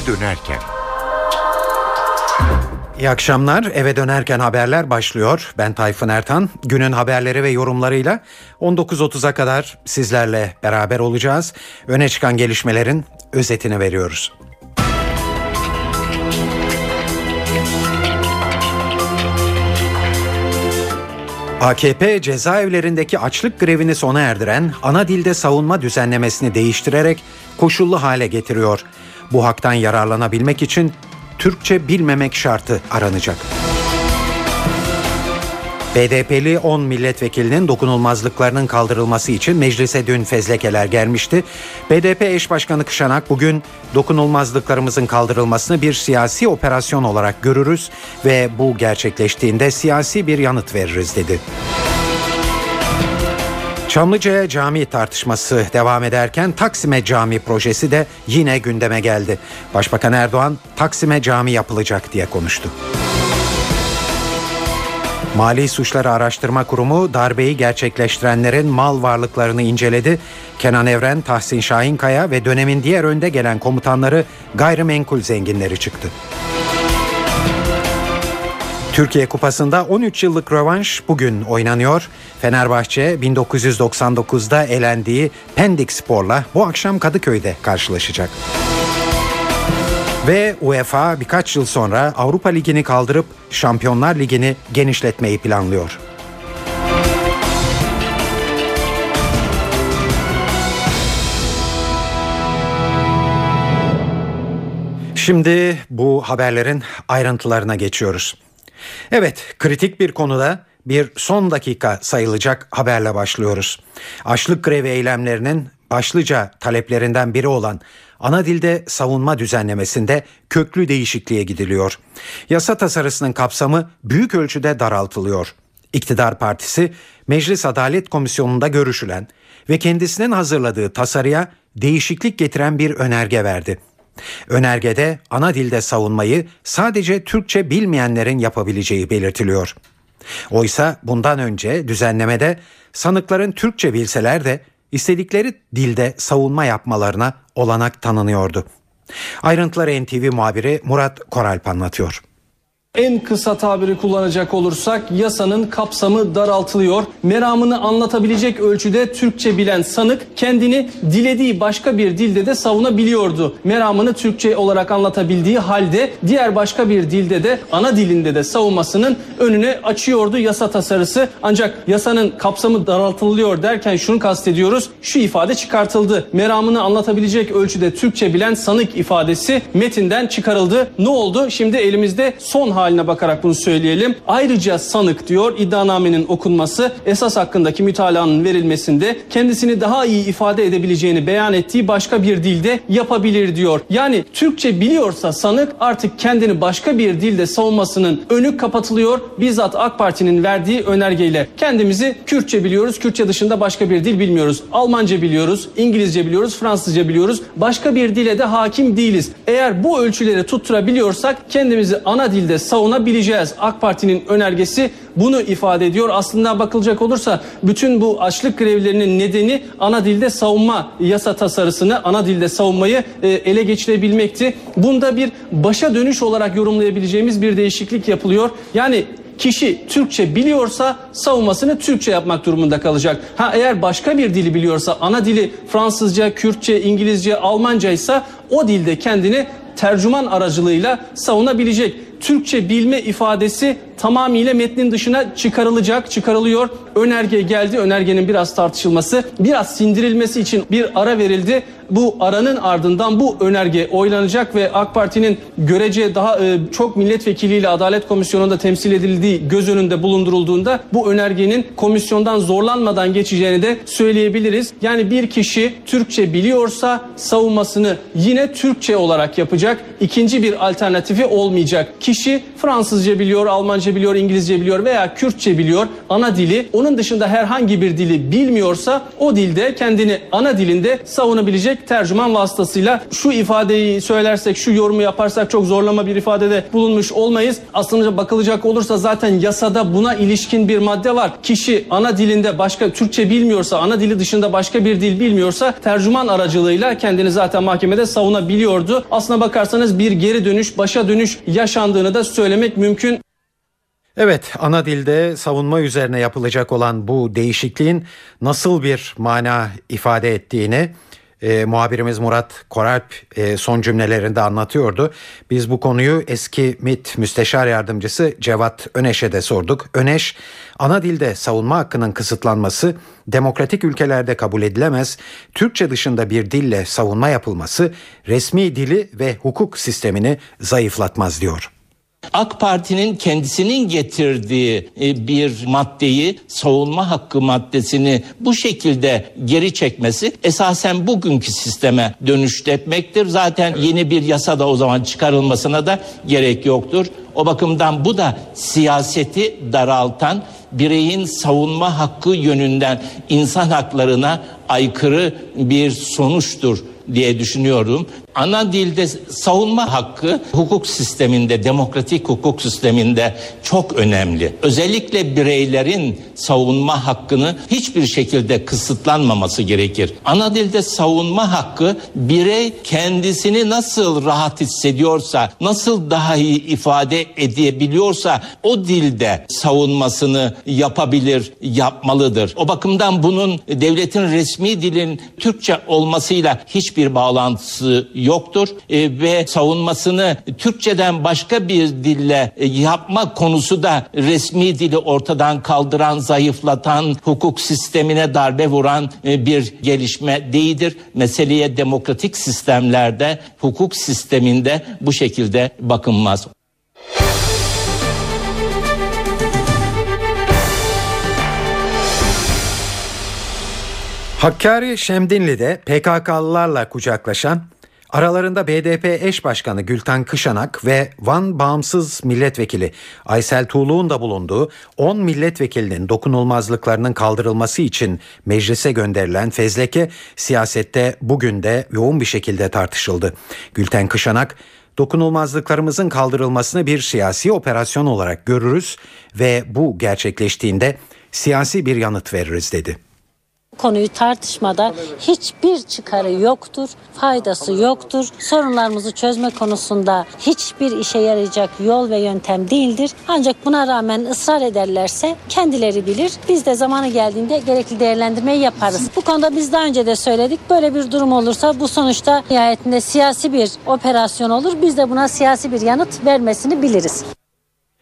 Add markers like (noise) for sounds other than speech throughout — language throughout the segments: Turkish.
eve dönerken. İyi akşamlar. Eve dönerken haberler başlıyor. Ben Tayfun Ertan. Günün haberleri ve yorumlarıyla 19.30'a kadar sizlerle beraber olacağız. Öne çıkan gelişmelerin özetini veriyoruz. AKP cezaevlerindeki açlık grevini sona erdiren ana dilde savunma düzenlemesini değiştirerek koşullu hale getiriyor. Bu haktan yararlanabilmek için Türkçe bilmemek şartı aranacak. BDP'li 10 milletvekilinin dokunulmazlıklarının kaldırılması için meclise dün fezlekeler gelmişti. BDP eş başkanı Kışanak bugün dokunulmazlıklarımızın kaldırılmasını bir siyasi operasyon olarak görürüz ve bu gerçekleştiğinde siyasi bir yanıt veririz dedi. Çamlıca'ya cami tartışması devam ederken Taksim'e cami projesi de yine gündeme geldi. Başbakan Erdoğan Taksim'e cami yapılacak diye konuştu. Mali Suçları Araştırma Kurumu darbeyi gerçekleştirenlerin mal varlıklarını inceledi. Kenan Evren, Tahsin Şahinkaya ve dönemin diğer önde gelen komutanları gayrimenkul zenginleri çıktı. Türkiye Kupası'nda 13 yıllık rövanş bugün oynanıyor. Fenerbahçe 1999'da elendiği Pendik Spor'la bu akşam Kadıköy'de karşılaşacak. Ve UEFA birkaç yıl sonra Avrupa Ligi'ni kaldırıp Şampiyonlar Ligi'ni genişletmeyi planlıyor. Şimdi bu haberlerin ayrıntılarına geçiyoruz. Evet, kritik bir konuda bir son dakika sayılacak haberle başlıyoruz. Açlık grevi eylemlerinin başlıca taleplerinden biri olan ana dilde savunma düzenlemesinde köklü değişikliğe gidiliyor. Yasa tasarısının kapsamı büyük ölçüde daraltılıyor. İktidar Partisi Meclis Adalet Komisyonu'nda görüşülen ve kendisinin hazırladığı tasarıya değişiklik getiren bir önerge verdi. Önergede ana dilde savunmayı sadece Türkçe bilmeyenlerin yapabileceği belirtiliyor. Oysa bundan önce düzenlemede sanıkların Türkçe bilseler de istedikleri dilde savunma yapmalarına olanak tanınıyordu. Ayrıntıları NTV muhabiri Murat Koralp anlatıyor. En kısa tabiri kullanacak olursak yasanın kapsamı daraltılıyor. Meramını anlatabilecek ölçüde Türkçe bilen sanık kendini dilediği başka bir dilde de savunabiliyordu. Meramını Türkçe olarak anlatabildiği halde diğer başka bir dilde de ana dilinde de savunmasının önüne açıyordu yasa tasarısı. Ancak yasanın kapsamı daraltılıyor derken şunu kastediyoruz. Şu ifade çıkartıldı. Meramını anlatabilecek ölçüde Türkçe bilen sanık ifadesi metinden çıkarıldı. Ne oldu? Şimdi elimizde son haline bakarak bunu söyleyelim. Ayrıca sanık diyor iddianamenin okunması esas hakkındaki mütalaanın verilmesinde kendisini daha iyi ifade edebileceğini beyan ettiği başka bir dilde yapabilir diyor. Yani Türkçe biliyorsa sanık artık kendini başka bir dilde savunmasının önü kapatılıyor. Bizzat AK Parti'nin verdiği önergeyle kendimizi Kürtçe biliyoruz. Kürtçe dışında başka bir dil bilmiyoruz. Almanca biliyoruz, İngilizce biliyoruz, Fransızca biliyoruz. Başka bir dile de hakim değiliz. Eğer bu ölçüleri tutturabiliyorsak kendimizi ana dilde savunabileceğiz. AK Parti'nin önergesi bunu ifade ediyor. Aslında bakılacak olursa bütün bu açlık grevlerinin nedeni ana dilde savunma yasa tasarısını, ana dilde savunmayı e, ele geçirebilmekti. Bunda bir başa dönüş olarak yorumlayabileceğimiz bir değişiklik yapılıyor. Yani kişi Türkçe biliyorsa savunmasını Türkçe yapmak durumunda kalacak. Ha eğer başka bir dili biliyorsa ana dili Fransızca, Kürtçe, İngilizce, Almanca ise o dilde kendini tercüman aracılığıyla savunabilecek. Türkçe bilme ifadesi tamamıyla metnin dışına çıkarılacak, çıkarılıyor. Önerge geldi. Önergenin biraz tartışılması, biraz sindirilmesi için bir ara verildi. Bu aranın ardından bu önerge oylanacak ve AK Parti'nin görece daha e, çok milletvekiliyle Adalet Komisyonu'nda temsil edildiği göz önünde bulundurulduğunda bu önergenin komisyondan zorlanmadan geçeceğini de söyleyebiliriz. Yani bir kişi Türkçe biliyorsa savunmasını yine Türkçe olarak yapacak. İkinci bir alternatifi olmayacak. Kişi Fransızca biliyor, Almanca Almanca biliyor, İngilizce biliyor veya Kürtçe biliyor ana dili. Onun dışında herhangi bir dili bilmiyorsa o dilde kendini ana dilinde savunabilecek tercüman vasıtasıyla şu ifadeyi söylersek, şu yorumu yaparsak çok zorlama bir ifadede bulunmuş olmayız. Aslında bakılacak olursa zaten yasada buna ilişkin bir madde var. Kişi ana dilinde başka Türkçe bilmiyorsa, ana dili dışında başka bir dil bilmiyorsa tercüman aracılığıyla kendini zaten mahkemede savunabiliyordu. Aslına bakarsanız bir geri dönüş, başa dönüş yaşandığını da söylemek mümkün. Evet, ana dilde savunma üzerine yapılacak olan bu değişikliğin nasıl bir mana ifade ettiğini e, muhabirimiz Murat Koralp e, son cümlelerinde anlatıyordu. Biz bu konuyu eski MIT Müsteşar Yardımcısı Cevat Öneş'e de sorduk. Öneş, ana dilde savunma hakkının kısıtlanması demokratik ülkelerde kabul edilemez, Türkçe dışında bir dille savunma yapılması resmi dili ve hukuk sistemini zayıflatmaz diyor. AK Parti'nin kendisinin getirdiği e, bir maddeyi savunma hakkı maddesini bu şekilde geri çekmesi esasen bugünkü sisteme dönüşletmektir. Zaten yeni bir yasa da o zaman çıkarılmasına da gerek yoktur. O bakımdan bu da siyaseti daraltan bireyin savunma hakkı yönünden insan haklarına aykırı bir sonuçtur diye düşünüyorum. Ana dilde savunma hakkı hukuk sisteminde, demokratik hukuk sisteminde çok önemli. Özellikle bireylerin savunma hakkını hiçbir şekilde kısıtlanmaması gerekir. Ana dilde savunma hakkı birey kendisini nasıl rahat hissediyorsa, nasıl daha iyi ifade edebiliyorsa o dilde savunmasını yapabilir, yapmalıdır. O bakımdan bunun devletin resmi dilin Türkçe olmasıyla hiçbir bağlantısı yoktur e, ve savunmasını Türkçeden başka bir dille e, yapma konusu da resmi dili ortadan kaldıran, zayıflatan, hukuk sistemine darbe vuran e, bir gelişme değildir. Meseleye demokratik sistemlerde, hukuk sisteminde bu şekilde bakılmaz. Hakkari Şemdinli'de PKK'lılarla kucaklaşan Aralarında BDP eş başkanı Gülten Kışanak ve Van Bağımsız Milletvekili Aysel Tuğlu'nun da bulunduğu 10 milletvekilinin dokunulmazlıklarının kaldırılması için meclise gönderilen fezleke siyasette bugün de yoğun bir şekilde tartışıldı. Gülten Kışanak dokunulmazlıklarımızın kaldırılmasını bir siyasi operasyon olarak görürüz ve bu gerçekleştiğinde siyasi bir yanıt veririz dedi konuyu tartışmada hiçbir çıkarı yoktur, faydası yoktur. Sorunlarımızı çözme konusunda hiçbir işe yarayacak yol ve yöntem değildir. Ancak buna rağmen ısrar ederlerse kendileri bilir. Biz de zamanı geldiğinde gerekli değerlendirmeyi yaparız. Bu konuda biz daha önce de söyledik. Böyle bir durum olursa bu sonuçta nihayetinde siyasi bir operasyon olur. Biz de buna siyasi bir yanıt vermesini biliriz.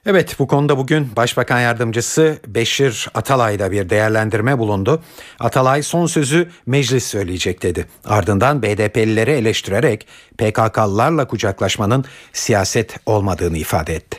Evet bu konuda bugün Başbakan Yardımcısı Beşir Atalay da bir değerlendirme bulundu. Atalay son sözü meclis söyleyecek dedi. Ardından BDP'lileri eleştirerek PKK'lılarla kucaklaşmanın siyaset olmadığını ifade etti.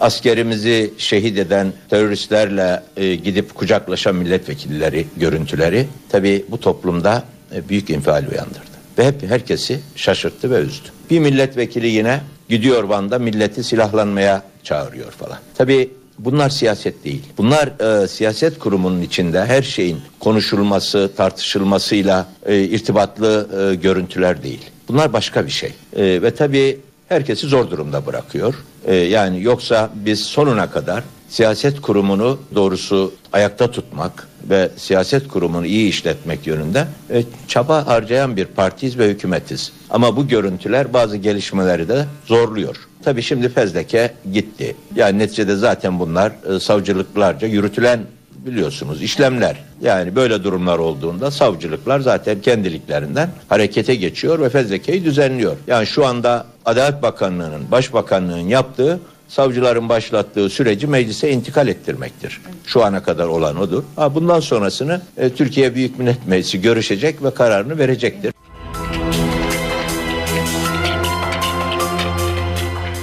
Askerimizi şehit eden teröristlerle e, gidip kucaklaşan milletvekilleri görüntüleri tabi bu toplumda e, büyük infial uyandırdı. Ve hep herkesi şaşırttı ve üzdü. Bir milletvekili yine gidiyor Van'da milleti silahlanmaya çağırıyor falan. Tabii bunlar siyaset değil. Bunlar e, siyaset kurumunun içinde her şeyin konuşulması, tartışılmasıyla e, irtibatlı e, görüntüler değil. Bunlar başka bir şey. E, ve tabii herkesi zor durumda bırakıyor. E, yani yoksa biz sonuna kadar siyaset kurumunu doğrusu ayakta tutmak ve siyaset kurumunu iyi işletmek yönünde e, çaba harcayan bir partiyiz ve hükümetiz. Ama bu görüntüler bazı gelişmeleri de zorluyor. Tabii şimdi fezleke gitti. Yani neticede zaten bunlar e, savcılıklarca yürütülen biliyorsunuz işlemler. Yani böyle durumlar olduğunda savcılıklar zaten kendiliklerinden harekete geçiyor ve fezlekeyi düzenliyor. Yani şu anda Adalet Bakanlığı'nın, Başbakanlığı'nın yaptığı savcıların başlattığı süreci meclise intikal ettirmektir. Şu ana kadar olan odur. Ha, bundan sonrasını e, Türkiye Büyük Millet Meclisi görüşecek ve kararını verecektir.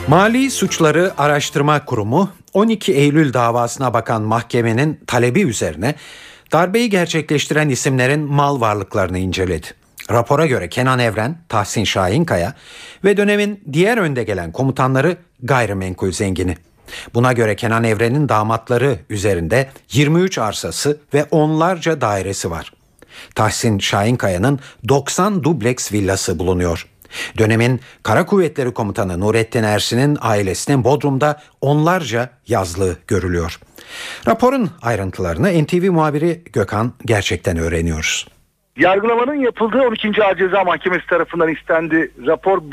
Mali Suçları Araştırma Kurumu 12 Eylül davasına bakan mahkemenin talebi üzerine darbeyi gerçekleştiren isimlerin mal varlıklarını inceledi. Rapora göre Kenan Evren, Tahsin Şahinkaya ve dönemin diğer önde gelen komutanları gayrimenkul zengini. Buna göre Kenan Evren'in damatları üzerinde 23 arsası ve onlarca dairesi var. Tahsin Şahinkaya'nın 90 dubleks villası bulunuyor. Dönemin Kara Kuvvetleri Komutanı Nurettin Ersin'in ailesinin Bodrum'da onlarca yazlığı görülüyor. Raporun ayrıntılarını NTV muhabiri Gökhan gerçekten öğreniyoruz. Yargılamanın yapıldığı 12. Ağır Ceza Mahkemesi tarafından istendi. Rapor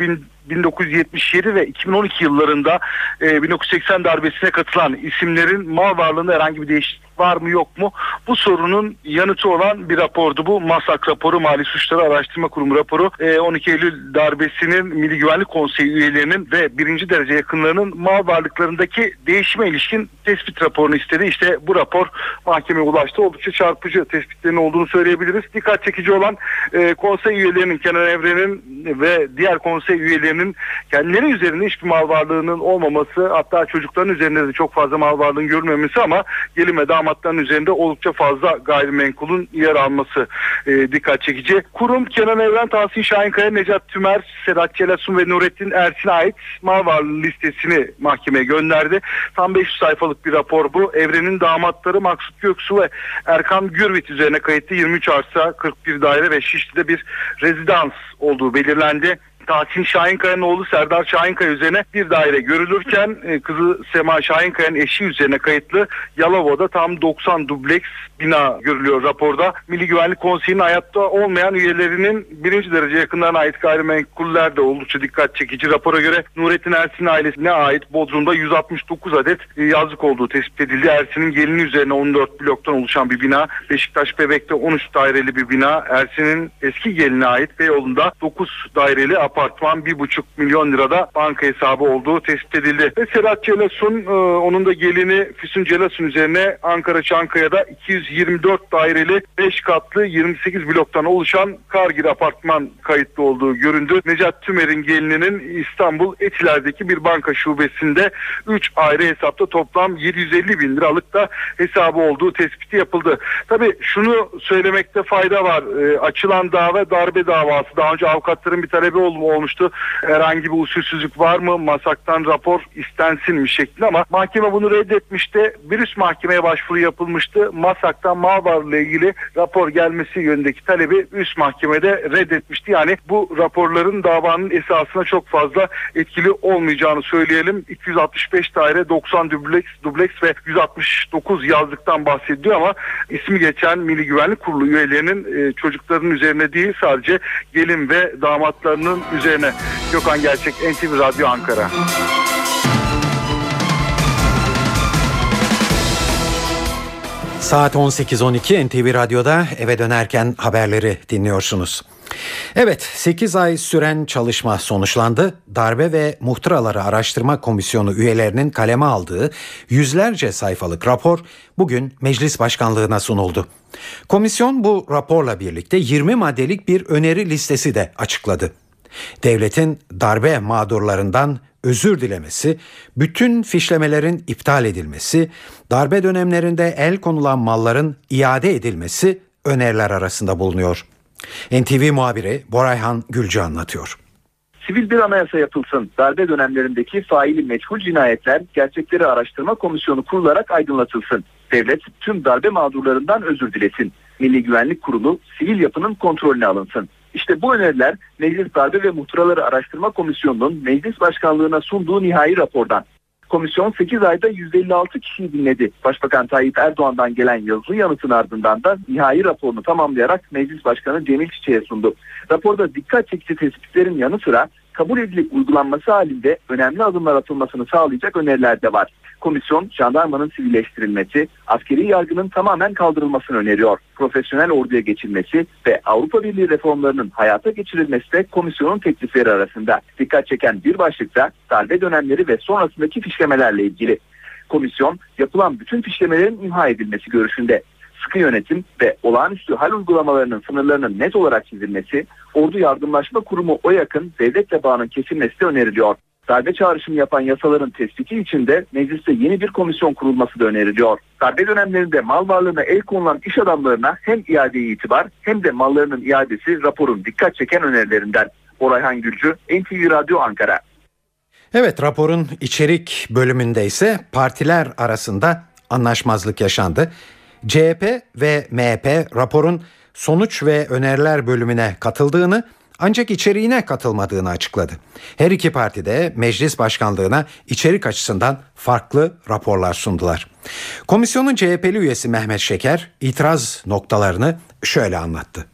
1977 ve 2012 yıllarında 1980 darbesine katılan isimlerin mal varlığında herhangi bir değişiklik var mı yok mu? Bu sorunun yanıtı olan bir rapordu bu. MASAK raporu, Mali Suçları Araştırma Kurumu raporu. 12 e, Eylül darbesinin Milli Güvenlik Konseyi üyelerinin ve birinci derece yakınlarının mal varlıklarındaki değişime ilişkin tespit raporunu istedi. İşte bu rapor mahkemeye ulaştı. Oldukça çarpıcı tespitlerin olduğunu söyleyebiliriz. Dikkat çekici olan e, konsey üyelerinin, Kenan Evren'in ve diğer konsey üyelerinin kendileri üzerinde hiçbir mal varlığının olmaması hatta çocukların üzerinde de çok fazla mal varlığının görmemesi ama gelin ve damat damatların üzerinde oldukça fazla gayrimenkulun yer alması e, dikkat çekici. Kurum Kenan Evren, Tahsin Şahinkaya, Necat Tümer, Sedat Celasun ve Nurettin Ersin'e ait mal varlığı listesini mahkemeye gönderdi. Tam 500 sayfalık bir rapor bu. Evren'in damatları Maksut Göksu ve Erkan Gürvit üzerine kayıtlı 23 arsa, 41 daire ve Şişli'de bir rezidans olduğu belirlendi. Tahsin Şahinkaya'nın oğlu Serdar Şahinkaya üzerine bir daire görülürken e, kızı Sema Şahinkaya'nın eşi üzerine kayıtlı Yalova'da tam 90 dubleks bina görülüyor raporda. Milli Güvenlik Konseyi'nin hayatta olmayan üyelerinin birinci derece yakınlarına ait gayrimenkuller de oldukça dikkat çekici. Rapora göre Nurettin Ersin ailesine ait Bodrum'da 169 adet e, yazlık olduğu tespit edildi. Ersin'in gelini üzerine 14 bloktan oluşan bir bina. Beşiktaş Bebek'te 13 daireli bir bina. Ersin'in eski geline ait Beyoğlu'nda 9 daireli apartman 1,5 milyon lirada banka hesabı olduğu tespit edildi. Ve Serhat Celasun e, onun da gelini Füsun Celasun üzerine Ankara Çankaya'da 224 daireli 5 katlı 28 bloktan oluşan Kargil apartman kayıtlı olduğu göründü. Necat Tümer'in gelininin İstanbul Etiler'deki bir banka şubesinde 3 ayrı hesapta toplam 750 bin liralık da hesabı olduğu tespiti yapıldı. Tabi şunu söylemekte fayda var. E, açılan dava darbe davası. Daha önce avukatların bir talebi olmuştu. Herhangi bir usulsüzlük var mı? Masaktan rapor istensinmiş şeklinde ama mahkeme bunu reddetmişti. Bir üst mahkemeye başvuru yapılmıştı. Masaktan mal varlığı ilgili rapor gelmesi yönündeki talebi üst mahkemede reddetmişti. Yani bu raporların davanın esasına çok fazla etkili olmayacağını söyleyelim. 265 daire 90 dubleks, dubleks ve 169 yazlıktan bahsediyor ama ismi geçen Milli Güvenlik Kurulu üyelerinin e, çocukların üzerine değil sadece gelin ve damatlarının üzerine. Gökhan Gerçek, NTV Radyo Ankara. Saat 18.12 NTV Radyo'da eve dönerken haberleri dinliyorsunuz. Evet 8 ay süren çalışma sonuçlandı. Darbe ve Muhtıraları Araştırma Komisyonu üyelerinin kaleme aldığı yüzlerce sayfalık rapor bugün meclis başkanlığına sunuldu. Komisyon bu raporla birlikte 20 maddelik bir öneri listesi de açıkladı. Devletin darbe mağdurlarından özür dilemesi, bütün fişlemelerin iptal edilmesi, darbe dönemlerinde el konulan malların iade edilmesi öneriler arasında bulunuyor. NTV muhabiri Borayhan Gülcü anlatıyor. Sivil bir anayasa yapılsın. Darbe dönemlerindeki faili meçhul cinayetler gerçekleri araştırma komisyonu kurularak aydınlatılsın. Devlet tüm darbe mağdurlarından özür dilesin. Milli Güvenlik Kurulu sivil yapının kontrolüne alınsın. İşte bu öneriler Meclis Darbe ve Muhtıraları Araştırma Komisyonu'nun meclis başkanlığına sunduğu nihai rapordan. Komisyon 8 ayda 156 kişiyi dinledi. Başbakan Tayyip Erdoğan'dan gelen yazılı yanıtın ardından da nihai raporunu tamamlayarak Meclis Başkanı Cemil Çiçek'e sundu. Raporda dikkat çekici tespitlerin yanı sıra kabul edilip uygulanması halinde önemli adımlar atılmasını sağlayacak öneriler de var. Komisyon jandarmanın sivilleştirilmesi, askeri yargının tamamen kaldırılmasını öneriyor. Profesyonel orduya geçilmesi ve Avrupa Birliği reformlarının hayata geçirilmesi de komisyonun teklifleri arasında. Dikkat çeken bir başlıkta darbe dönemleri ve sonrasındaki fişlemelerle ilgili. Komisyon yapılan bütün fişlemelerin imha edilmesi görüşünde sıkı yönetim ve olağanüstü hal uygulamalarının sınırlarının net olarak çizilmesi, Ordu Yardımlaşma Kurumu o yakın devletle bağının kesilmesi de öneriliyor. Darbe çağrışımı yapan yasaların tespiti için de mecliste yeni bir komisyon kurulması da öneriliyor. Darbe dönemlerinde mal varlığına el konulan iş adamlarına hem iade itibar hem de mallarının iadesi raporun dikkat çeken önerilerinden. Orayhan Gülcü, NTV Radyo Ankara. Evet raporun içerik bölümünde ise partiler arasında anlaşmazlık yaşandı. CHP ve MHP raporun sonuç ve öneriler bölümüne katıldığını ancak içeriğine katılmadığını açıkladı. Her iki parti de meclis başkanlığına içerik açısından farklı raporlar sundular. Komisyonun CHP'li üyesi Mehmet Şeker itiraz noktalarını şöyle anlattı.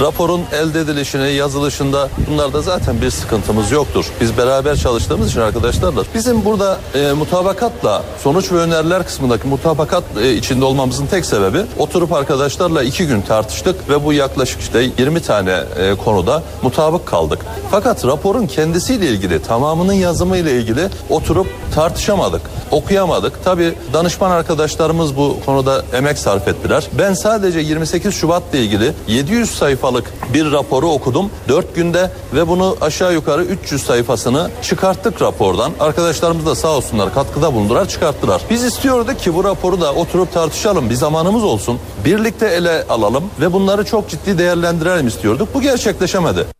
Raporun elde edilişine, yazılışında bunlarda zaten bir sıkıntımız yoktur. Biz beraber çalıştığımız için arkadaşlarla. Bizim burada e, mutabakatla sonuç ve öneriler kısmındaki mutabakat e, içinde olmamızın tek sebebi oturup arkadaşlarla iki gün tartıştık ve bu yaklaşık işte 20 tane e, konuda mutabık kaldık. Fakat raporun kendisiyle ilgili tamamının yazımı ile ilgili oturup tartışamadık, okuyamadık. Tabi danışman arkadaşlarımız bu konuda emek sarf ettiler. Ben sadece 28 Şubat'la ilgili 700 sayfa sayfalık bir raporu okudum 4 günde ve bunu aşağı yukarı 300 sayfasını çıkarttık rapordan. Arkadaşlarımız da sağ olsunlar katkıda bulundular çıkarttılar. Biz istiyorduk ki bu raporu da oturup tartışalım bir zamanımız olsun. Birlikte ele alalım ve bunları çok ciddi değerlendirelim istiyorduk. Bu gerçekleşemedi.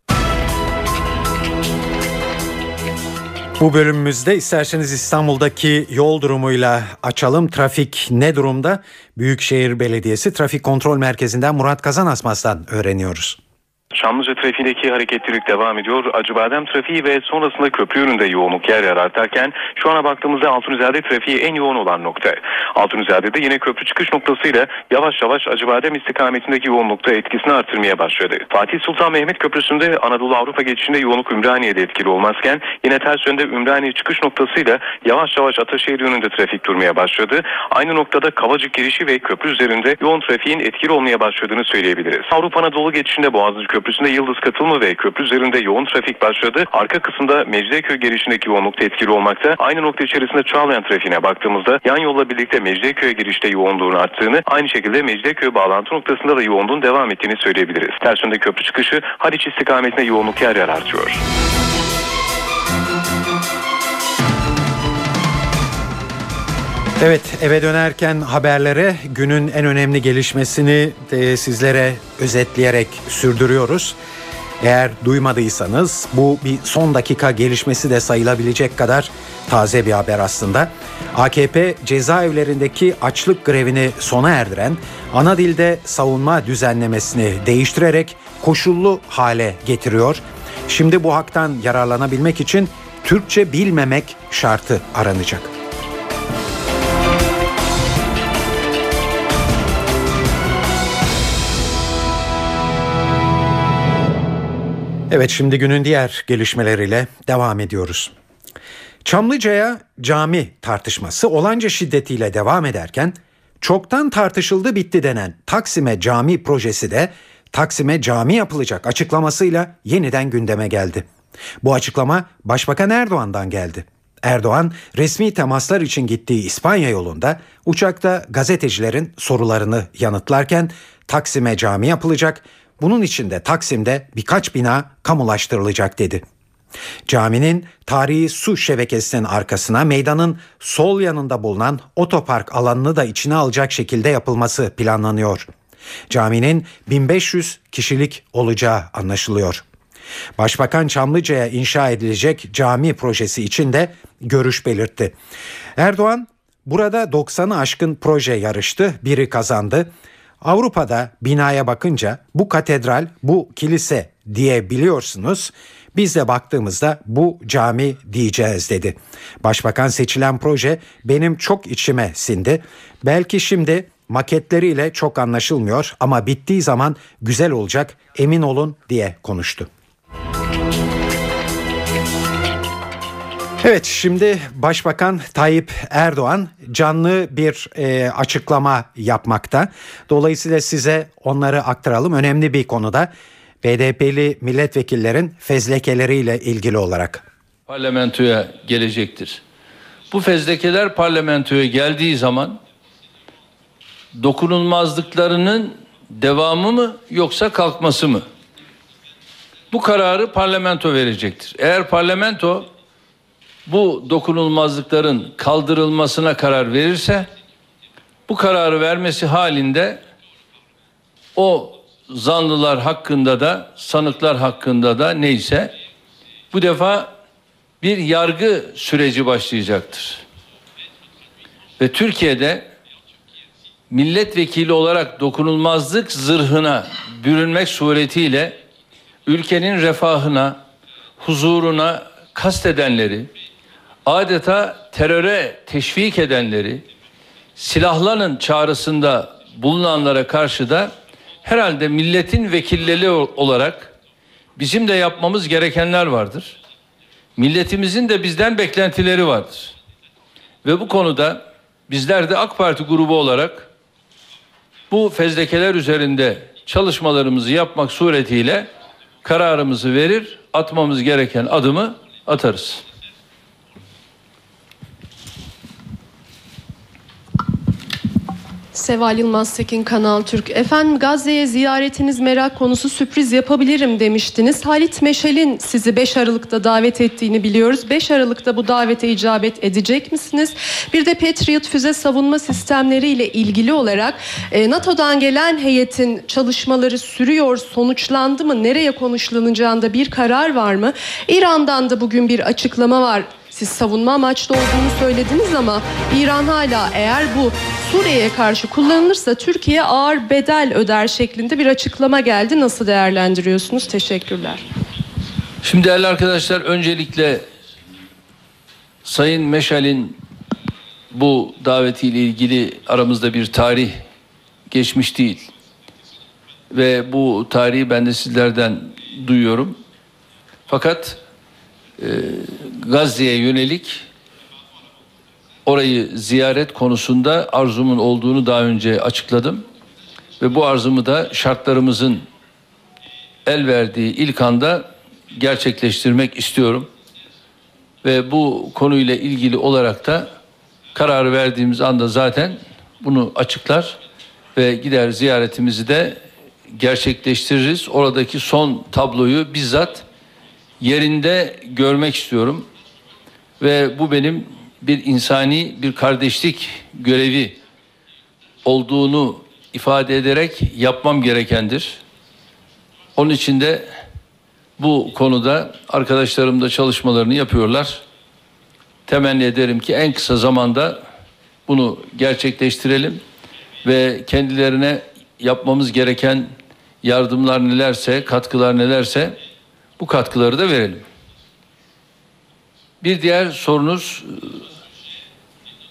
Bu bölümümüzde isterseniz İstanbul'daki yol durumuyla açalım. Trafik ne durumda? Büyükşehir Belediyesi Trafik Kontrol Merkezi'nden Murat Kazan Asmas'tan öğreniyoruz. Çamlıca trafiğindeki hareketlilik devam ediyor. Acıbadem trafiği ve sonrasında köprü yönünde yoğunluk yer yer artarken şu ana baktığımızda Altunizade trafiği en yoğun olan nokta. Altunizade'de yine köprü çıkış noktasıyla yavaş yavaş Acıbadem istikametindeki yoğunlukta etkisini artırmaya başladı. Fatih Sultan Mehmet Köprüsü'nde Anadolu Avrupa geçişinde yoğunluk Ümraniye'de etkili olmazken yine ters yönde Ümraniye çıkış noktasıyla yavaş yavaş Ataşehir yönünde trafik durmaya başladı. Aynı noktada Kavacık girişi ve köprü üzerinde yoğun trafiğin etkili olmaya başladığını söyleyebiliriz. Avrupa Anadolu geçişinde Boğaziçi Köprüsü'nde Yıldız Katılımı ve köprü üzerinde yoğun trafik başladı. Arka kısımda Mecidiyeköy girişindeki yoğunlukta etkili olmakta. Aynı nokta içerisinde Çağlayan trafiğine baktığımızda yan yolla birlikte Mecidiyeköy'e girişte yoğunluğun arttığını, aynı şekilde Mecidiyeköy bağlantı noktasında da yoğunluğun devam ettiğini söyleyebiliriz. Ters yönde köprü çıkışı Haliç istikametinde yoğunluk yer yer artıyor. Evet eve dönerken haberlere günün en önemli gelişmesini de sizlere özetleyerek sürdürüyoruz. Eğer duymadıysanız bu bir son dakika gelişmesi de sayılabilecek kadar taze bir haber aslında. AKP cezaevlerindeki açlık grevini sona erdiren ana dilde savunma düzenlemesini değiştirerek koşullu hale getiriyor. Şimdi bu haktan yararlanabilmek için Türkçe bilmemek şartı aranacak. Evet şimdi günün diğer gelişmeleriyle devam ediyoruz. Çamlıca'ya cami tartışması olanca şiddetiyle devam ederken çoktan tartışıldı bitti denen Taksim'e cami projesi de Taksim'e cami yapılacak açıklamasıyla yeniden gündeme geldi. Bu açıklama Başbakan Erdoğan'dan geldi. Erdoğan resmi temaslar için gittiği İspanya yolunda uçakta gazetecilerin sorularını yanıtlarken Taksim'e cami yapılacak, bunun için de Taksim'de birkaç bina kamulaştırılacak dedi. Caminin tarihi su şebekesinin arkasına meydanın sol yanında bulunan otopark alanını da içine alacak şekilde yapılması planlanıyor. Caminin 1500 kişilik olacağı anlaşılıyor. Başbakan Çamlıca'ya inşa edilecek cami projesi için de görüş belirtti. Erdoğan burada 90'ı aşkın proje yarıştı, biri kazandı. Avrupa'da binaya bakınca bu katedral, bu kilise diye biliyorsunuz. Biz de baktığımızda bu cami diyeceğiz dedi. Başbakan seçilen proje benim çok içime sindi. Belki şimdi maketleriyle çok anlaşılmıyor ama bittiği zaman güzel olacak emin olun diye konuştu. Evet şimdi Başbakan Tayyip Erdoğan canlı bir e, açıklama yapmakta. Dolayısıyla size onları aktaralım. Önemli bir konuda BDP'li milletvekillerin fezlekeleriyle ilgili olarak. Parlamentoya gelecektir. Bu fezlekeler parlamentoya geldiği zaman dokunulmazlıklarının devamı mı yoksa kalkması mı? Bu kararı parlamento verecektir. Eğer parlamento bu dokunulmazlıkların kaldırılmasına karar verirse bu kararı vermesi halinde o zanlılar hakkında da sanıklar hakkında da neyse bu defa bir yargı süreci başlayacaktır. Ve Türkiye'de milletvekili olarak dokunulmazlık zırhına bürünmek suretiyle ülkenin refahına, huzuruna kastedenleri, adeta teröre teşvik edenleri, silahlanın çağrısında bulunanlara karşı da herhalde milletin vekilleri olarak bizim de yapmamız gerekenler vardır. Milletimizin de bizden beklentileri vardır. Ve bu konuda bizler de AK Parti grubu olarak bu fezlekeler üzerinde çalışmalarımızı yapmak suretiyle kararımızı verir, atmamız gereken adımı atarız. Seval Yılmaz Tekin Kanal Türk. Efendim Gazze'ye ziyaretiniz merak konusu sürpriz yapabilirim demiştiniz. Halit Meşal'in sizi 5 Aralık'ta davet ettiğini biliyoruz. 5 Aralık'ta bu davete icabet edecek misiniz? Bir de Patriot füze savunma sistemleri ile ilgili olarak e, NATO'dan gelen heyetin çalışmaları sürüyor, sonuçlandı mı? Nereye konuşlanacağında bir karar var mı? İran'dan da bugün bir açıklama var. Siz savunma amaçlı olduğunu söylediniz ama İran hala eğer bu Suriye'ye karşı kullanılırsa Türkiye ağır bedel öder şeklinde bir açıklama geldi. Nasıl değerlendiriyorsunuz? Teşekkürler. Şimdi değerli arkadaşlar öncelikle Sayın Meşal'in bu davetiyle ilgili aramızda bir tarih geçmiş değil. Ve bu tarihi ben de sizlerden duyuyorum. Fakat Gazze'ye yönelik orayı ziyaret konusunda arzumun olduğunu daha önce açıkladım. Ve bu arzumu da şartlarımızın el verdiği ilk anda gerçekleştirmek istiyorum. Ve bu konuyla ilgili olarak da kararı verdiğimiz anda zaten bunu açıklar ve gider ziyaretimizi de gerçekleştiririz. Oradaki son tabloyu bizzat yerinde görmek istiyorum. Ve bu benim bir insani bir kardeşlik görevi olduğunu ifade ederek yapmam gerekendir. Onun için de bu konuda arkadaşlarım da çalışmalarını yapıyorlar. Temenni ederim ki en kısa zamanda bunu gerçekleştirelim ve kendilerine yapmamız gereken yardımlar nelerse, katkılar nelerse bu katkıları da verelim. Bir diğer sorunuz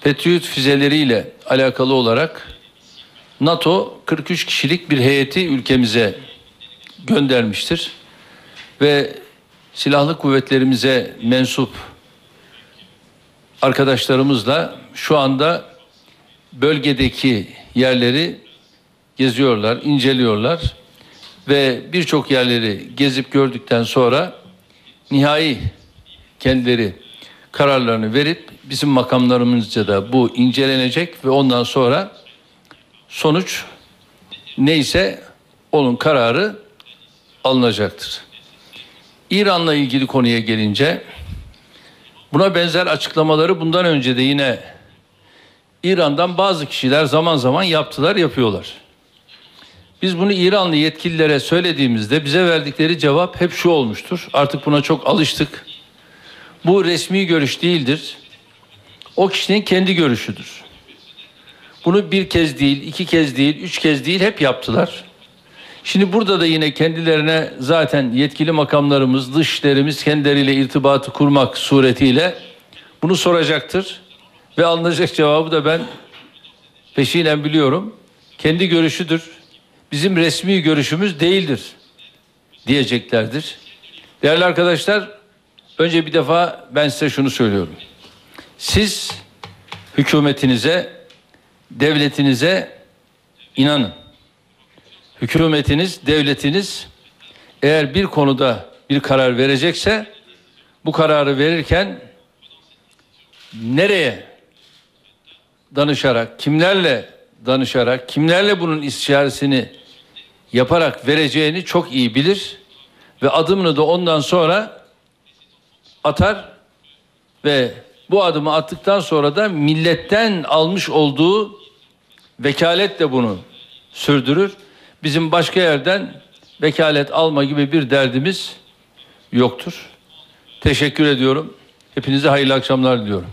Patriot füzeleriyle alakalı olarak NATO 43 kişilik bir heyeti ülkemize göndermiştir. Ve silahlı kuvvetlerimize mensup arkadaşlarımızla şu anda bölgedeki yerleri geziyorlar, inceliyorlar ve birçok yerleri gezip gördükten sonra nihai kendileri kararlarını verip bizim makamlarımızca da bu incelenecek ve ondan sonra sonuç neyse onun kararı alınacaktır. İran'la ilgili konuya gelince buna benzer açıklamaları bundan önce de yine İran'dan bazı kişiler zaman zaman yaptılar, yapıyorlar. Biz bunu İranlı yetkililere söylediğimizde bize verdikleri cevap hep şu olmuştur. Artık buna çok alıştık. Bu resmi görüş değildir. O kişinin kendi görüşüdür. Bunu bir kez değil, iki kez değil, üç kez değil hep yaptılar. Şimdi burada da yine kendilerine zaten yetkili makamlarımız, dışişlerimiz kendileriyle irtibatı kurmak suretiyle bunu soracaktır. Ve alınacak cevabı da ben peşinen biliyorum. Kendi görüşüdür. Bizim resmi görüşümüz değildir diyeceklerdir. Değerli arkadaşlar, önce bir defa ben size şunu söylüyorum. Siz hükümetinize, devletinize inanın. Hükümetiniz, devletiniz eğer bir konuda bir karar verecekse bu kararı verirken nereye danışarak, kimlerle danışarak, kimlerle bunun istişaresini yaparak vereceğini çok iyi bilir ve adımını da ondan sonra atar ve bu adımı attıktan sonra da milletten almış olduğu vekaletle bunu sürdürür. Bizim başka yerden vekalet alma gibi bir derdimiz yoktur. Teşekkür ediyorum. Hepinize hayırlı akşamlar diliyorum.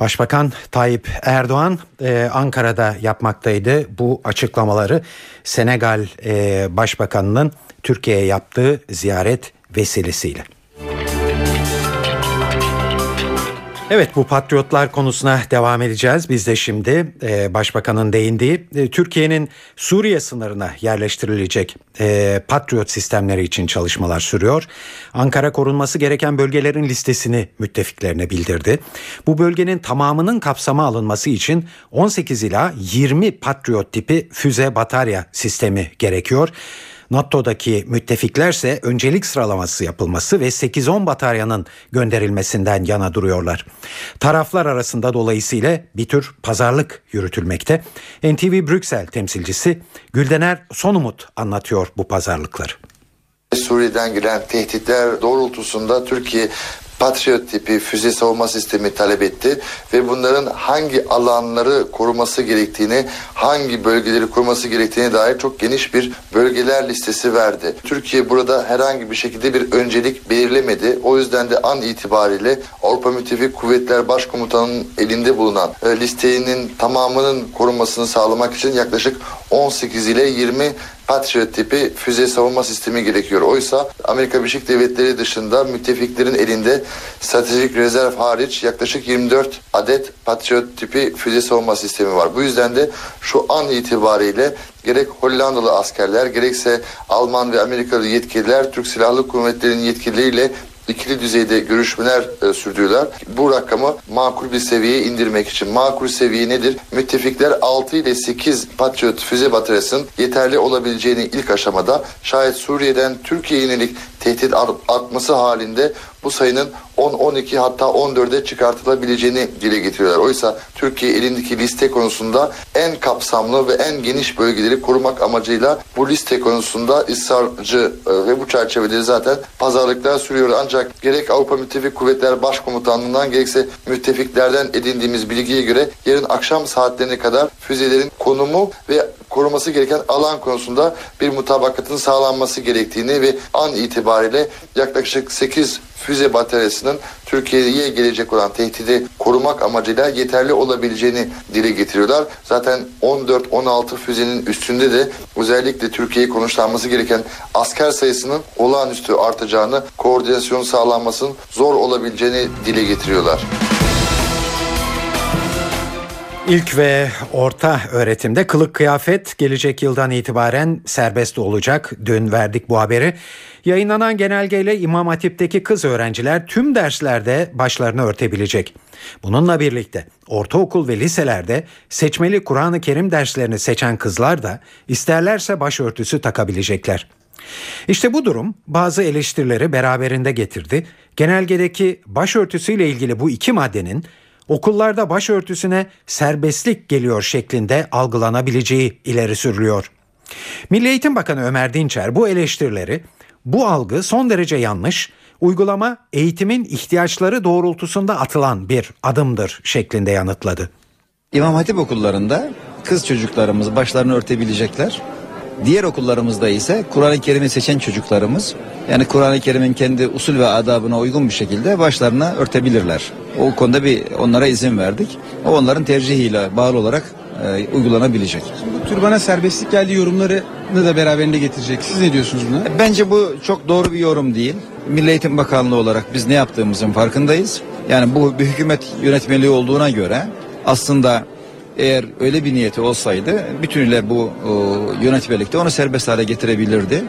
Başbakan Tayyip Erdoğan e, Ankara'da yapmaktaydı bu açıklamaları. Senegal e, Başbakanının Türkiye'ye yaptığı ziyaret vesilesiyle. Evet bu patriotlar konusuna devam edeceğiz. Biz de şimdi e, Başbakanın değindiği e, Türkiye'nin Suriye sınırına yerleştirilecek e, patriot sistemleri için çalışmalar sürüyor. Ankara korunması gereken bölgelerin listesini müttefiklerine bildirdi. Bu bölgenin tamamının kapsama alınması için 18 ila 20 patriot tipi füze batarya sistemi gerekiyor. NATO'daki müttefiklerse öncelik sıralaması yapılması ve 8-10 bataryanın gönderilmesinden yana duruyorlar. Taraflar arasında dolayısıyla bir tür pazarlık yürütülmekte. NTV Brüksel temsilcisi Güldener Sonumut anlatıyor bu pazarlıkları. Suriye'den gelen tehditler doğrultusunda Türkiye Patriot tipi füze savunma sistemi talep etti ve bunların hangi alanları koruması gerektiğini, hangi bölgeleri koruması gerektiğine dair çok geniş bir bölgeler listesi verdi. Türkiye burada herhangi bir şekilde bir öncelik belirlemedi. O yüzden de an itibariyle Avrupa Müttefik Kuvvetler Başkomutanı'nın elinde bulunan e, listenin tamamının korunmasını sağlamak için yaklaşık 18 ile 20 Patriot tipi füze savunma sistemi gerekiyor. Oysa Amerika Birleşik Devletleri dışında müttefiklerin elinde stratejik rezerv hariç yaklaşık 24 adet Patriot tipi füze savunma sistemi var. Bu yüzden de şu an itibariyle gerek Hollandalı askerler gerekse Alman ve Amerikalı yetkililer Türk Silahlı Kuvvetleri'nin yetkilileriyle ikili düzeyde görüşmeler e, sürdürdüler. Bu rakamı makul bir seviyeye indirmek için. Makul seviye nedir? Müttefikler 6 ile 8 Patriot füze bataryasının yeterli olabileceğini ilk aşamada şayet Suriye'den Türkiye yönelik tehdit artması halinde bu sayının 10-12 hatta 14'e çıkartılabileceğini dile getiriyorlar. Oysa Türkiye elindeki liste konusunda en kapsamlı ve en geniş bölgeleri korumak amacıyla bu liste konusunda ısrarcı e, ve bu çerçevede zaten pazarlıklar sürüyor. Ancak gerek Avrupa Müttefik Kuvvetler Başkomutanlığından gerekse müttefiklerden edindiğimiz bilgiye göre yarın akşam saatlerine kadar füzelerin konumu ve koruması gereken alan konusunda bir mutabakatın sağlanması gerektiğini ve an itibariyle yaklaşık 8 füze bataryasının Türkiye'ye gelecek olan tehdidi korumak amacıyla yeterli olabileceğini dile getiriyorlar. Zaten 14-16 füzenin üstünde de özellikle Türkiye'ye konuşlanması gereken asker sayısının olağanüstü artacağını, koordinasyon sağlanmasının zor olabileceğini dile getiriyorlar. İlk ve orta öğretimde kılık kıyafet gelecek yıldan itibaren serbest olacak. Dün verdik bu haberi. Yayınlanan genelgeyle İmam Hatip'teki kız öğrenciler tüm derslerde başlarını örtebilecek. Bununla birlikte ortaokul ve liselerde seçmeli Kur'an-ı Kerim derslerini seçen kızlar da isterlerse başörtüsü takabilecekler. İşte bu durum bazı eleştirileri beraberinde getirdi. Genelgedeki başörtüsüyle ilgili bu iki maddenin okullarda başörtüsüne serbestlik geliyor şeklinde algılanabileceği ileri sürülüyor. Milli Eğitim Bakanı Ömer Dinçer bu eleştirileri bu algı son derece yanlış, uygulama eğitimin ihtiyaçları doğrultusunda atılan bir adımdır şeklinde yanıtladı. İmam Hatip okullarında kız çocuklarımız başlarını örtebilecekler. Diğer okullarımızda ise Kur'an-ı Kerim'i seçen çocuklarımız yani Kur'an-ı Kerim'in kendi usul ve adabına uygun bir şekilde başlarına örtebilirler. O konuda bir onlara izin verdik. O onların tercihiyle bağlı olarak e, uygulanabilecek. Bu türbana serbestlik geldiği yorumlarını da beraberinde getirecek. Siz ne diyorsunuz buna? Bence bu çok doğru bir yorum değil. Milli Eğitim Bakanlığı olarak biz ne yaptığımızın farkındayız. Yani bu bir hükümet yönetmeliği olduğuna göre aslında eğer öyle bir niyeti olsaydı bütünüyle bu o, yönetmelikte onu serbest hale getirebilirdi.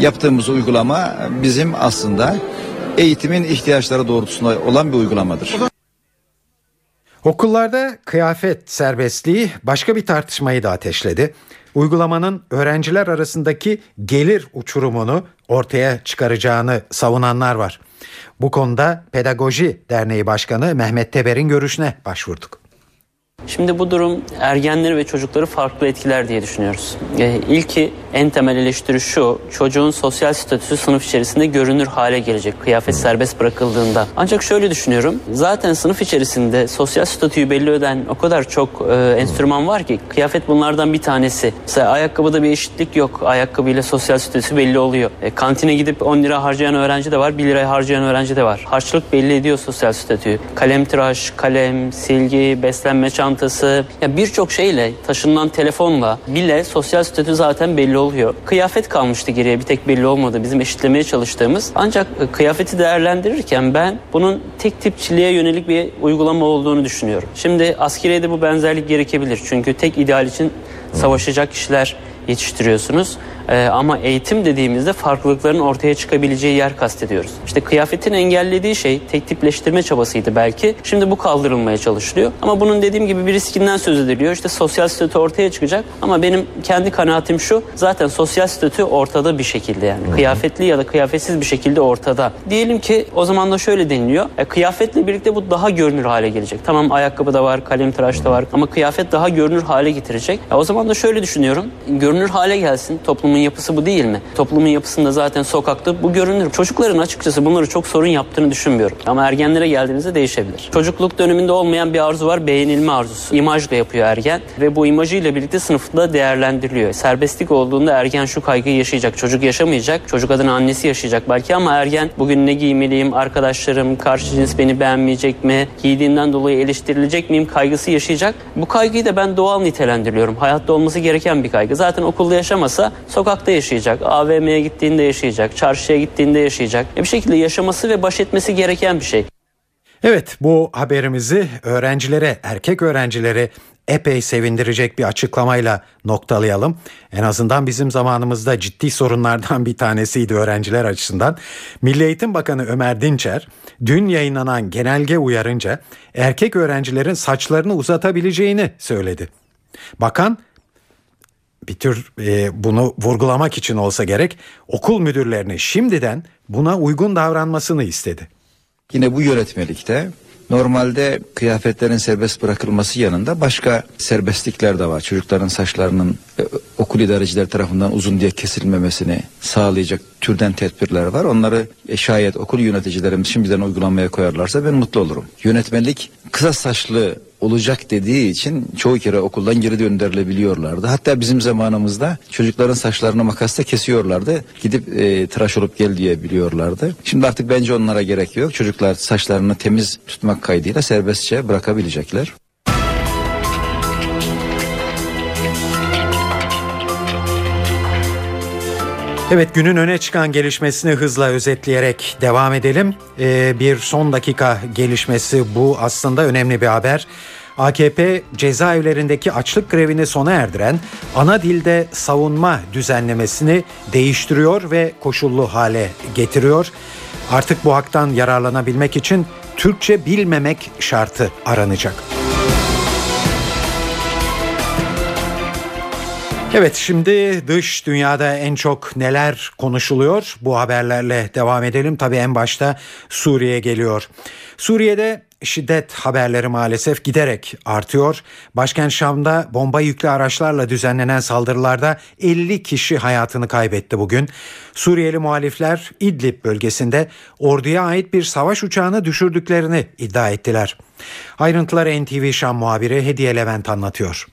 Yaptığımız uygulama bizim aslında eğitimin ihtiyaçları doğrultusunda olan bir uygulamadır. Okullarda kıyafet serbestliği başka bir tartışmayı da ateşledi. Uygulamanın öğrenciler arasındaki gelir uçurumunu ortaya çıkaracağını savunanlar var. Bu konuda Pedagoji Derneği Başkanı Mehmet Teber'in görüşüne başvurduk. Şimdi bu durum ergenleri ve çocukları farklı etkiler diye düşünüyoruz. Ee, ilki en temel eleştiri şu, çocuğun sosyal statüsü sınıf içerisinde görünür hale gelecek kıyafet serbest bırakıldığında. Ancak şöyle düşünüyorum, zaten sınıf içerisinde sosyal statüyü belli eden o kadar çok e, enstrüman var ki kıyafet bunlardan bir tanesi. Mesela ayakkabıda bir eşitlik yok, ayakkabıyla sosyal statüsü belli oluyor. E, kantine gidip 10 lira harcayan öğrenci de var, 1 liraya harcayan öğrenci de var. Harçlık belli ediyor sosyal statüyü. Kalem tıraş, kalem, silgi, beslenme çantası, ya birçok şeyle, taşınılan telefonla bile sosyal statü zaten belli oluyor. Kıyafet kalmıştı geriye bir tek belli olmadı bizim eşitlemeye çalıştığımız. Ancak e, kıyafeti değerlendirirken ben bunun tek tipçiliğe yönelik bir uygulama olduğunu düşünüyorum. Şimdi askeriyede bu benzerlik gerekebilir. Çünkü tek ideal için savaşacak kişiler yetiştiriyorsunuz. Ee, ama eğitim dediğimizde farklılıkların ortaya çıkabileceği yer kastediyoruz. İşte kıyafetin engellediği şey tek tipleştirme çabasıydı belki. Şimdi bu kaldırılmaya çalışılıyor. Ama bunun dediğim gibi bir riskinden söz ediliyor. İşte sosyal statü ortaya çıkacak. Ama benim kendi kanaatim şu. Zaten sosyal statü ortada bir şekilde yani. Kıyafetli ya da kıyafetsiz bir şekilde ortada. Diyelim ki o zaman da şöyle deniliyor. E, kıyafetle birlikte bu daha görünür hale gelecek. Tamam ayakkabı da var, kalem tıraş da var. Ama kıyafet daha görünür hale getirecek. E, o zaman da şöyle düşünüyorum. Görünür hale gelsin. Toplumun yapısı bu değil mi? Toplumun yapısında zaten sokakta bu görünür. Çocukların açıkçası bunları çok sorun yaptığını düşünmüyorum. Ama ergenlere geldiğinizde değişebilir. Çocukluk döneminde olmayan bir arzu var. Beğenilme arzusu. İmajla yapıyor ergen. Ve bu imajıyla birlikte sınıfta değerlendiriliyor. Serbestlik olduğunda ergen şu kaygıyı yaşayacak. Çocuk yaşamayacak. Çocuk adına annesi yaşayacak belki ama ergen bugün ne giymeliyim? Arkadaşlarım, karşı cins beni beğenmeyecek mi? Giydiğinden dolayı eleştirilecek miyim? Kaygısı yaşayacak. Bu kaygıyı da ben doğal nitelendiriyorum. Hayatta olması gereken bir kaygı. Zaten okulda yaşamasa sokakta yaşayacak. AVM'ye gittiğinde yaşayacak. Çarşıya gittiğinde yaşayacak. E bir şekilde yaşaması ve baş etmesi gereken bir şey. Evet bu haberimizi öğrencilere, erkek öğrencileri epey sevindirecek bir açıklamayla noktalayalım. En azından bizim zamanımızda ciddi sorunlardan bir tanesiydi öğrenciler açısından. Milli Eğitim Bakanı Ömer Dinçer dün yayınlanan genelge uyarınca erkek öğrencilerin saçlarını uzatabileceğini söyledi. Bakan bir tür e, bunu vurgulamak için olsa gerek okul müdürlerini şimdiden buna uygun davranmasını istedi. Yine bu yönetmelikte normalde kıyafetlerin serbest bırakılması yanında başka serbestlikler de var. Çocukların saçlarının e, okul idareciler tarafından uzun diye kesilmemesini sağlayacak türden tedbirler var. Onları e, şayet okul yöneticilerimiz şimdiden uygulamaya koyarlarsa ben mutlu olurum. Yönetmelik kısa saçlı olacak dediği için çoğu kere okuldan geri gönderilebiliyorlardı. Hatta bizim zamanımızda çocukların saçlarını makasla kesiyorlardı. Gidip e, tıraş olup gel diyebiliyorlardı. Şimdi artık bence onlara gerek yok. Çocuklar saçlarını temiz tutmak kaydıyla serbestçe bırakabilecekler. Evet günün öne çıkan gelişmesini hızla özetleyerek devam edelim. Ee, bir son dakika gelişmesi bu aslında önemli bir haber. AKP cezaevlerindeki açlık grevini sona erdiren ana dilde savunma düzenlemesini değiştiriyor ve koşullu hale getiriyor. Artık bu haktan yararlanabilmek için Türkçe bilmemek şartı aranacak. Evet şimdi dış dünyada en çok neler konuşuluyor? Bu haberlerle devam edelim. Tabii en başta Suriye geliyor. Suriye'de şiddet haberleri maalesef giderek artıyor. Başkent Şam'da bomba yüklü araçlarla düzenlenen saldırılarda 50 kişi hayatını kaybetti bugün. Suriyeli muhalifler İdlib bölgesinde orduya ait bir savaş uçağını düşürdüklerini iddia ettiler. Ayrıntıları NTV Şam muhabiri Hediye Levent anlatıyor.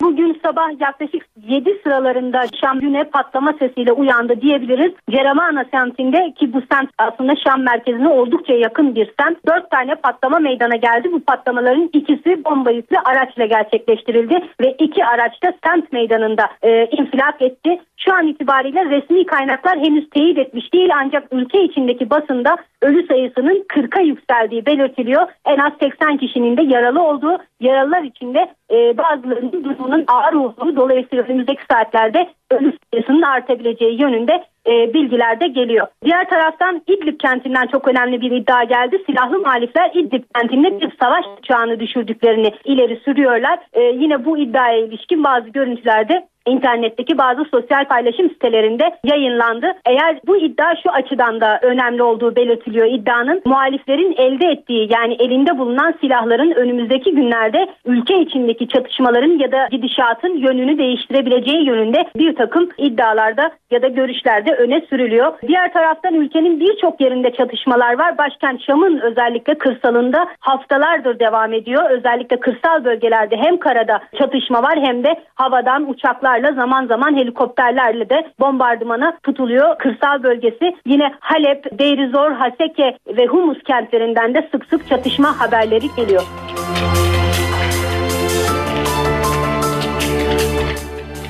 Bugün sabah yaklaşık 7 sıralarında Şam güne patlama sesiyle uyandı diyebiliriz. Ceramana semtinde ki bu semt aslında Şam merkezine oldukça yakın bir semt. 4 tane patlama meydana geldi. Bu patlamaların ikisi bomba yüklü araçla gerçekleştirildi ve iki araç da semt meydanında e, infilak etti. Şu an itibariyle resmi kaynaklar henüz teyit etmiş değil ancak ülke içindeki basında ölü sayısının 40'a yükseldiği belirtiliyor. En az 80 kişinin de yaralı olduğu, yaralılar içinde e, bazılarının durumunun ağır olduğu dolayısıyla önümüzdeki saatlerde ölü sayısının artabileceği yönünde e, bilgiler de geliyor. Diğer taraftan İdlib kentinden çok önemli bir iddia geldi. Silahlı muhalifler İdlib kentinde bir savaş uçağını düşürdüklerini ileri sürüyorlar. E, yine bu iddiaya ilişkin bazı görüntülerde internetteki bazı sosyal paylaşım sitelerinde yayınlandı. Eğer bu iddia şu açıdan da önemli olduğu belirtiliyor iddianın muhaliflerin elde ettiği yani elinde bulunan silahların önümüzdeki günlerde ülke içindeki çatışmaların ya da gidişatın yönünü değiştirebileceği yönünde bir takım iddialarda ya da görüşlerde öne sürülüyor. Diğer taraftan ülkenin birçok yerinde çatışmalar var. Başkent Şam'ın özellikle kırsalında haftalardır devam ediyor. Özellikle kırsal bölgelerde hem karada çatışma var hem de havadan uçaklarla zaman zaman helikopterlerle de bombardımana tutuluyor. Kırsal bölgesi yine Halep, Deirizor, Haseke ve Humus kentlerinden de sık sık çatışma haberleri geliyor.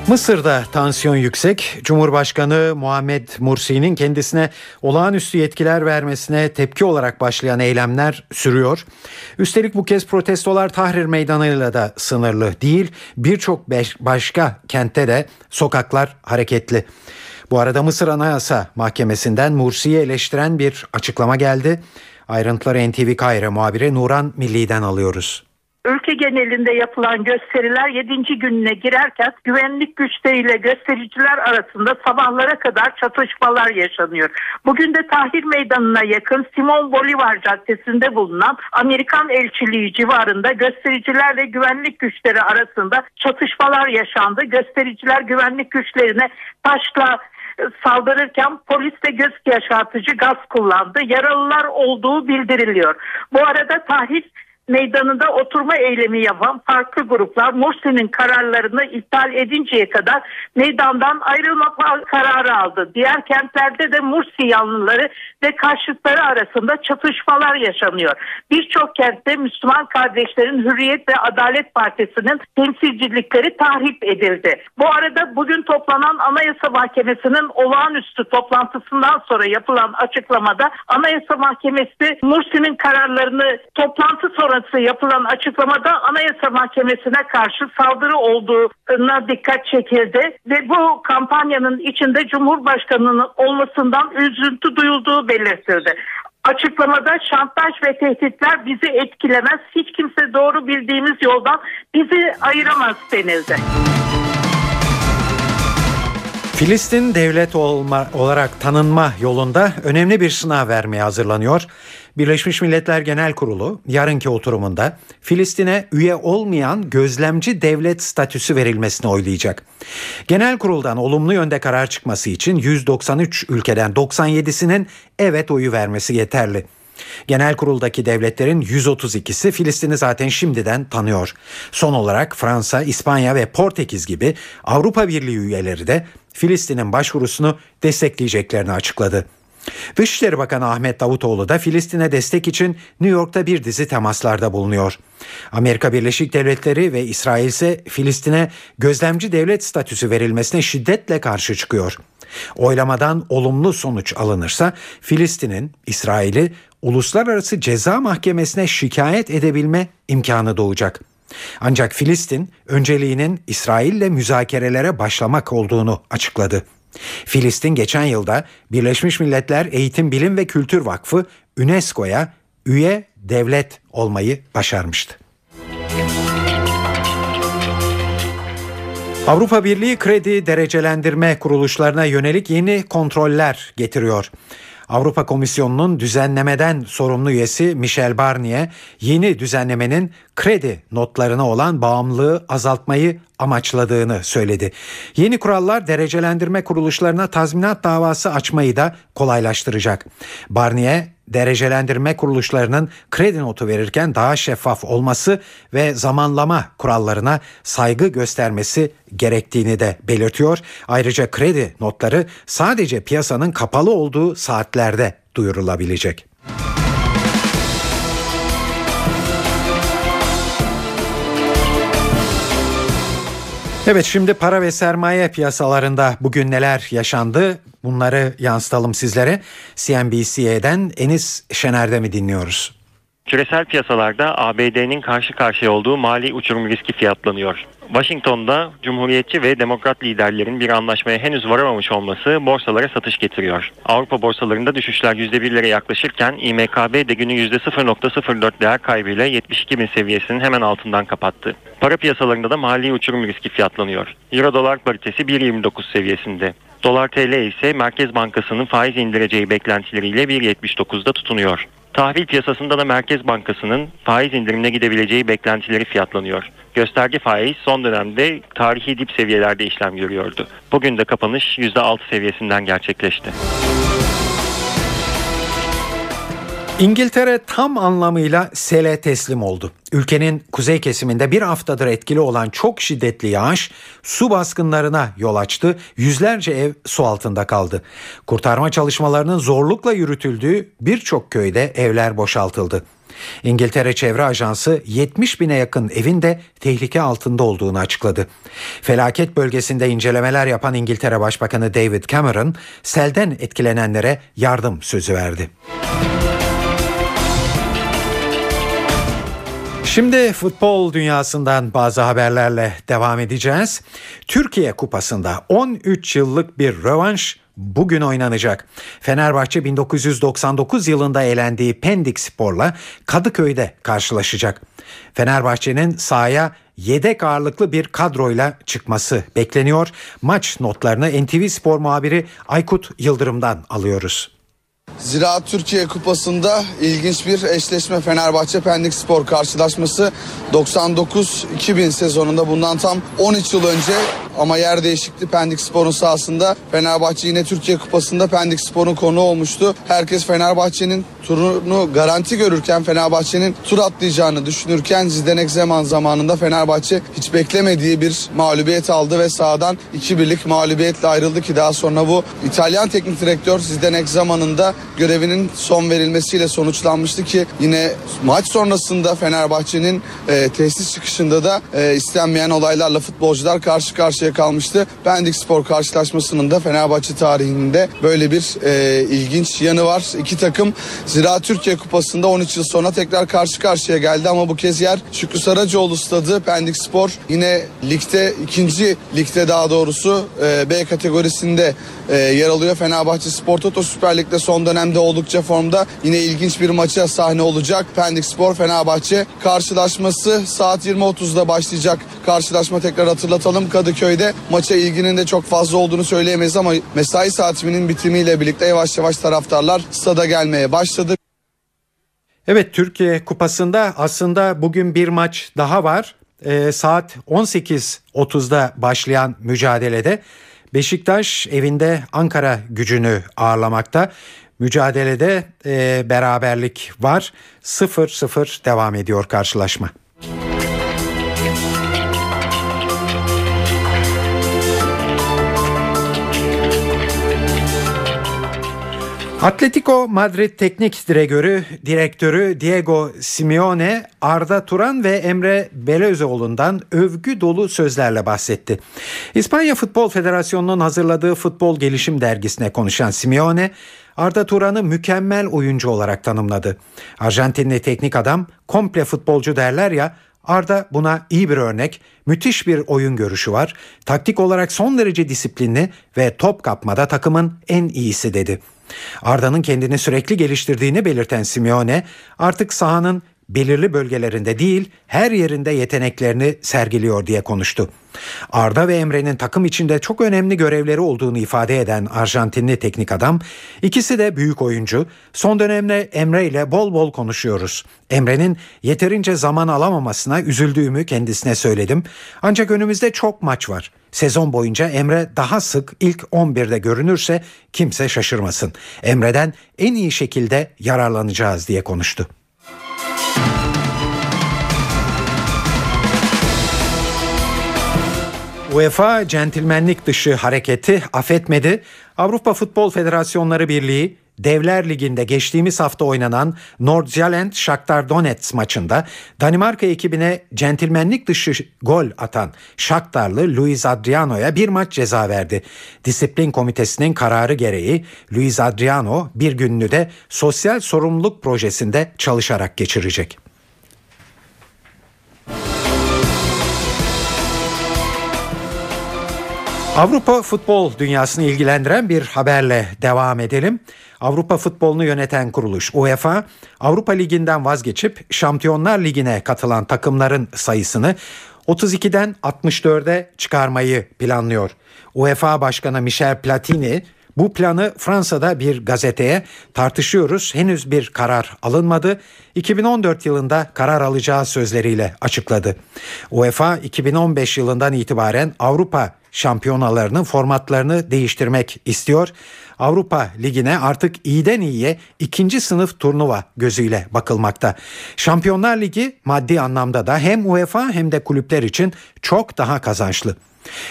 Mısır'da tansiyon yüksek. Cumhurbaşkanı Muhammed Mursi'nin kendisine olağanüstü yetkiler vermesine tepki olarak başlayan eylemler sürüyor. Üstelik bu kez protestolar Tahrir Meydanı'yla da sınırlı değil. Birçok başka kentte de sokaklar hareketli. Bu arada Mısır Anayasa Mahkemesi'nden Mursi'yi eleştiren bir açıklama geldi. Ayrıntıları NTV Kahire muhabiri Nuran Milli'den alıyoruz. Ülke genelinde yapılan gösteriler 7. gününe girerken güvenlik güçleriyle göstericiler arasında sabahlara kadar çatışmalar yaşanıyor. Bugün de Tahrir Meydanı'na yakın Simon Bolivar Caddesi'nde bulunan Amerikan elçiliği civarında göstericilerle güvenlik güçleri arasında çatışmalar yaşandı. Göstericiler güvenlik güçlerine taşla saldırırken polis de göz yaşartıcı gaz kullandı. Yaralılar olduğu bildiriliyor. Bu arada Tahrir meydanında oturma eylemi yapan farklı gruplar Mursi'nin kararlarını iptal edinceye kadar meydandan ayrılma kararı aldı. Diğer kentlerde de Mursi yanlıları ve karşıtları arasında çatışmalar yaşanıyor. Birçok kentte Müslüman kardeşlerin Hürriyet ve Adalet Partisi'nin temsilcilikleri tahrip edildi. Bu arada bugün toplanan Anayasa Mahkemesi'nin olağanüstü toplantısından sonra yapılan açıklamada Anayasa Mahkemesi Mursi'nin kararlarını toplantı sonrası sonrası yapılan açıklamada Anayasa Mahkemesi'ne karşı saldırı olduğuna dikkat çekildi ve bu kampanyanın içinde Cumhurbaşkanı'nın olmasından üzüntü duyulduğu belirtildi. Açıklamada şantaj ve tehditler bizi etkilemez. Hiç kimse doğru bildiğimiz yoldan bizi ayıramaz denildi. Filistin devlet olma, olarak tanınma yolunda önemli bir sınav vermeye hazırlanıyor. Birleşmiş Milletler Genel Kurulu yarınki oturumunda Filistin'e üye olmayan gözlemci devlet statüsü verilmesini oylayacak. Genel Kurul'dan olumlu yönde karar çıkması için 193 ülkeden 97'sinin evet oyu vermesi yeterli. Genel kuruldaki devletlerin 132'si Filistin'i zaten şimdiden tanıyor. Son olarak Fransa, İspanya ve Portekiz gibi Avrupa Birliği üyeleri de Filistin'in başvurusunu destekleyeceklerini açıkladı. Dışişleri Bakanı Ahmet Davutoğlu da Filistin'e destek için New York'ta bir dizi temaslarda bulunuyor. Amerika Birleşik Devletleri ve İsrail ise Filistin'e gözlemci devlet statüsü verilmesine şiddetle karşı çıkıyor. Oylamadan olumlu sonuç alınırsa Filistin'in İsrail'i uluslararası ceza mahkemesine şikayet edebilme imkanı doğacak. Ancak Filistin önceliğinin İsrail'le müzakerelere başlamak olduğunu açıkladı. Filistin geçen yılda Birleşmiş Milletler Eğitim Bilim ve Kültür Vakfı UNESCO'ya üye devlet olmayı başarmıştı. Avrupa Birliği kredi derecelendirme kuruluşlarına yönelik yeni kontroller getiriyor. Avrupa Komisyonu'nun düzenlemeden sorumlu üyesi Michel Barnier yeni düzenlemenin kredi notlarına olan bağımlılığı azaltmayı amaçladığını söyledi. Yeni kurallar derecelendirme kuruluşlarına tazminat davası açmayı da kolaylaştıracak. Barnier derecelendirme kuruluşlarının kredi notu verirken daha şeffaf olması ve zamanlama kurallarına saygı göstermesi gerektiğini de belirtiyor. Ayrıca kredi notları sadece piyasanın kapalı olduğu saatlerde duyurulabilecek. Evet şimdi para ve sermaye piyasalarında bugün neler yaşandı? Bunları yansıtalım sizlere. CNBC'den Enis Şener'de mi dinliyoruz? Küresel piyasalarda ABD'nin karşı karşıya olduğu mali uçurum riski fiyatlanıyor. Washington'da Cumhuriyetçi ve Demokrat liderlerin bir anlaşmaya henüz varamamış olması borsalara satış getiriyor. Avrupa borsalarında düşüşler %1'lere yaklaşırken İMKB de günü %0.04 değer kaybıyla 72 bin seviyesinin hemen altından kapattı. Para piyasalarında da mali uçurum riski fiyatlanıyor. Euro dolar paritesi 1.29 seviyesinde. Dolar TL ise Merkez Bankası'nın faiz indireceği beklentileriyle 1.79'da tutunuyor. Tahvil piyasasında da Merkez Bankası'nın faiz indirimine gidebileceği beklentileri fiyatlanıyor. Gösterge faiz son dönemde tarihi dip seviyelerde işlem görüyordu. Bugün de kapanış %6 seviyesinden gerçekleşti. İngiltere tam anlamıyla sele teslim oldu. Ülkenin kuzey kesiminde bir haftadır etkili olan çok şiddetli yağış su baskınlarına yol açtı. Yüzlerce ev su altında kaldı. Kurtarma çalışmalarının zorlukla yürütüldüğü birçok köyde evler boşaltıldı. İngiltere Çevre Ajansı 70 bine yakın evin de tehlike altında olduğunu açıkladı. Felaket bölgesinde incelemeler yapan İngiltere Başbakanı David Cameron selden etkilenenlere yardım sözü verdi. Şimdi futbol dünyasından bazı haberlerle devam edeceğiz. Türkiye Kupası'nda 13 yıllık bir rövanş bugün oynanacak. Fenerbahçe 1999 yılında elendiği Pendik Spor'la Kadıköy'de karşılaşacak. Fenerbahçe'nin sahaya yedek ağırlıklı bir kadroyla çıkması bekleniyor. Maç notlarını NTV Spor muhabiri Aykut Yıldırım'dan alıyoruz. Ziraat Türkiye Kupası'nda ilginç bir eşleşme Fenerbahçe Pendik Spor karşılaşması 99-2000 sezonunda bundan tam 13 yıl önce ama yer değişikti Pendik Spor'un sahasında. Fenerbahçe yine Türkiye Kupası'nda Pendik Spor'un konu olmuştu. Herkes Fenerbahçe'nin turunu garanti görürken Fenerbahçe'nin tur atlayacağını düşünürken Zdenek Zeman zamanında Fenerbahçe hiç beklemediği bir mağlubiyet aldı ve sahadan 2-1'lik mağlubiyetle ayrıldı ki daha sonra bu İtalyan teknik direktör Zdenek Zeman'ın da görevinin son verilmesiyle sonuçlanmıştı ki yine maç sonrasında Fenerbahçe'nin e, tesis çıkışında da e, istenmeyen olaylarla futbolcular karşı karşıya kalmıştı. Pendik Spor karşılaşmasının da Fenerbahçe tarihinde böyle bir e, ilginç yanı var. İki takım Zira Türkiye Kupası'nda 13 yıl sonra tekrar karşı karşıya geldi ama bu kez yer Şükrü Saracoğlu stadı Pendik Spor yine ligde ikinci ligde daha doğrusu e, B kategorisinde e, yer alıyor. Fenerbahçe Spor Toto Süper Lig'de son dönemde oldukça formda yine ilginç bir maça sahne olacak. Pendik Spor Fenerbahçe karşılaşması saat 20.30'da başlayacak. Karşılaşma tekrar hatırlatalım Kadıköy'de. Maça ilginin de çok fazla olduğunu söyleyemeyiz ama mesai saatinin bitimiyle birlikte yavaş yavaş taraftarlar stada gelmeye başladı. Evet Türkiye Kupası'nda aslında bugün bir maç daha var. Ee, saat 18.30'da başlayan mücadelede Beşiktaş evinde Ankara gücünü ağırlamakta. Mücadelede e, beraberlik var. 0-0 devam ediyor karşılaşma. Atletico Madrid teknik direktörü, direktörü Diego Simeone, Arda Turan ve Emre Belözoğlu'ndan övgü dolu sözlerle bahsetti. İspanya Futbol Federasyonu'nun hazırladığı Futbol Gelişim Dergisi'ne konuşan Simeone, Arda Turan'ı mükemmel oyuncu olarak tanımladı. Arjantinli teknik adam komple futbolcu derler ya Arda buna iyi bir örnek, müthiş bir oyun görüşü var. Taktik olarak son derece disiplinli ve top kapmada takımın en iyisi dedi. Arda'nın kendini sürekli geliştirdiğini belirten Simeone artık sahanın belirli bölgelerinde değil her yerinde yeteneklerini sergiliyor diye konuştu. Arda ve Emre'nin takım içinde çok önemli görevleri olduğunu ifade eden Arjantinli teknik adam, ikisi de büyük oyuncu. Son dönemde Emre ile bol bol konuşuyoruz. Emre'nin yeterince zaman alamamasına üzüldüğümü kendisine söyledim. Ancak önümüzde çok maç var. Sezon boyunca Emre daha sık ilk 11'de görünürse kimse şaşırmasın. Emre'den en iyi şekilde yararlanacağız diye konuştu. UEFA centilmenlik dışı hareketi affetmedi. Avrupa Futbol Federasyonları Birliği Devler Ligi'nde geçtiğimiz hafta oynanan Nordsjælland Shakhtar Donetsk maçında Danimarka ekibine centilmenlik dışı gol atan Shakhtarlı Luis Adriano'ya bir maç ceza verdi. Disiplin komitesinin kararı gereği Luis Adriano bir gününü de sosyal sorumluluk projesinde çalışarak geçirecek. Avrupa futbol dünyasını ilgilendiren bir haberle devam edelim. Avrupa futbolunu yöneten kuruluş UEFA, Avrupa Ligi'nden vazgeçip Şampiyonlar Ligi'ne katılan takımların sayısını 32'den 64'e çıkarmayı planlıyor. UEFA Başkanı Michel Platini bu planı Fransa'da bir gazeteye tartışıyoruz. Henüz bir karar alınmadı. 2014 yılında karar alacağı sözleriyle açıkladı. UEFA 2015 yılından itibaren Avrupa şampiyonalarının formatlarını değiştirmek istiyor. Avrupa Ligi'ne artık iyiden iyiye ikinci sınıf turnuva gözüyle bakılmakta. Şampiyonlar Ligi maddi anlamda da hem UEFA hem de kulüpler için çok daha kazançlı.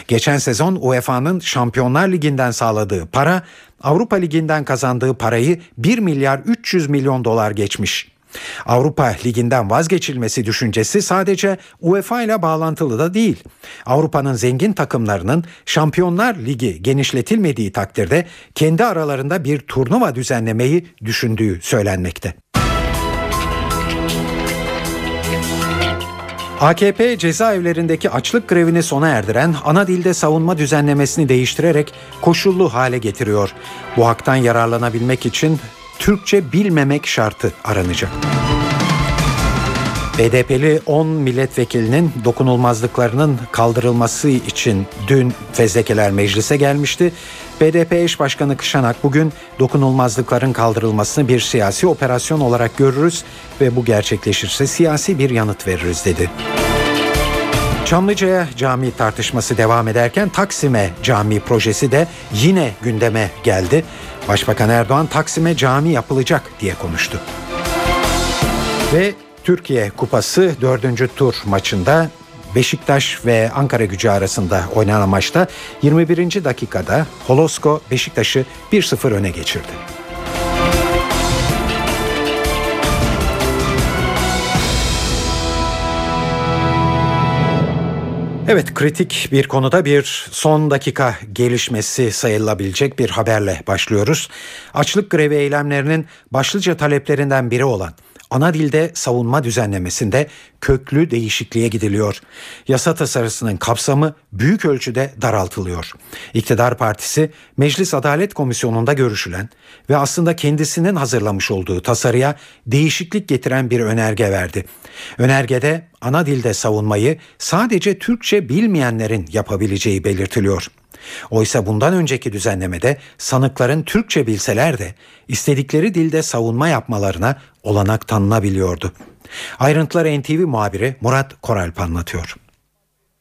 Geçen sezon UEFA'nın Şampiyonlar Ligi'nden sağladığı para Avrupa Ligi'nden kazandığı parayı 1 milyar 300 milyon dolar geçmiş. Avrupa Ligi'nden vazgeçilmesi düşüncesi sadece UEFA ile bağlantılı da değil. Avrupa'nın zengin takımlarının Şampiyonlar Ligi genişletilmediği takdirde kendi aralarında bir turnuva düzenlemeyi düşündüğü söylenmekte. AKP cezaevlerindeki açlık grevini sona erdiren ana dilde savunma düzenlemesini değiştirerek koşullu hale getiriyor. Bu haktan yararlanabilmek için Türkçe bilmemek şartı aranacak. BDP'li 10 milletvekilinin dokunulmazlıklarının kaldırılması için dün fezlekeler meclise gelmişti. BDP eş başkanı Kışanak bugün dokunulmazlıkların kaldırılmasını bir siyasi operasyon olarak görürüz ve bu gerçekleşirse siyasi bir yanıt veririz dedi. Çamlıca'ya cami tartışması devam ederken Taksim'e cami projesi de yine gündeme geldi. Başbakan Erdoğan Taksim'e cami yapılacak diye konuştu. Ve Türkiye Kupası 4. tur maçında Beşiktaş ve Ankara gücü arasında oynanan maçta 21. dakikada Holosko Beşiktaş'ı 1-0 öne geçirdi. Evet kritik bir konuda bir son dakika gelişmesi sayılabilecek bir haberle başlıyoruz. Açlık grevi eylemlerinin başlıca taleplerinden biri olan ana dilde savunma düzenlemesinde köklü değişikliğe gidiliyor. Yasa tasarısının kapsamı büyük ölçüde daraltılıyor. İktidar Partisi Meclis Adalet Komisyonu'nda görüşülen ve aslında kendisinin hazırlamış olduğu tasarıya değişiklik getiren bir önerge verdi. Önergede ana dilde savunmayı sadece Türkçe bilmeyenlerin yapabileceği belirtiliyor. Oysa bundan önceki düzenlemede sanıkların Türkçe bilseler de istedikleri dilde savunma yapmalarına olanak tanınabiliyordu. Ayrıntıları NTV muhabiri Murat Koralp anlatıyor.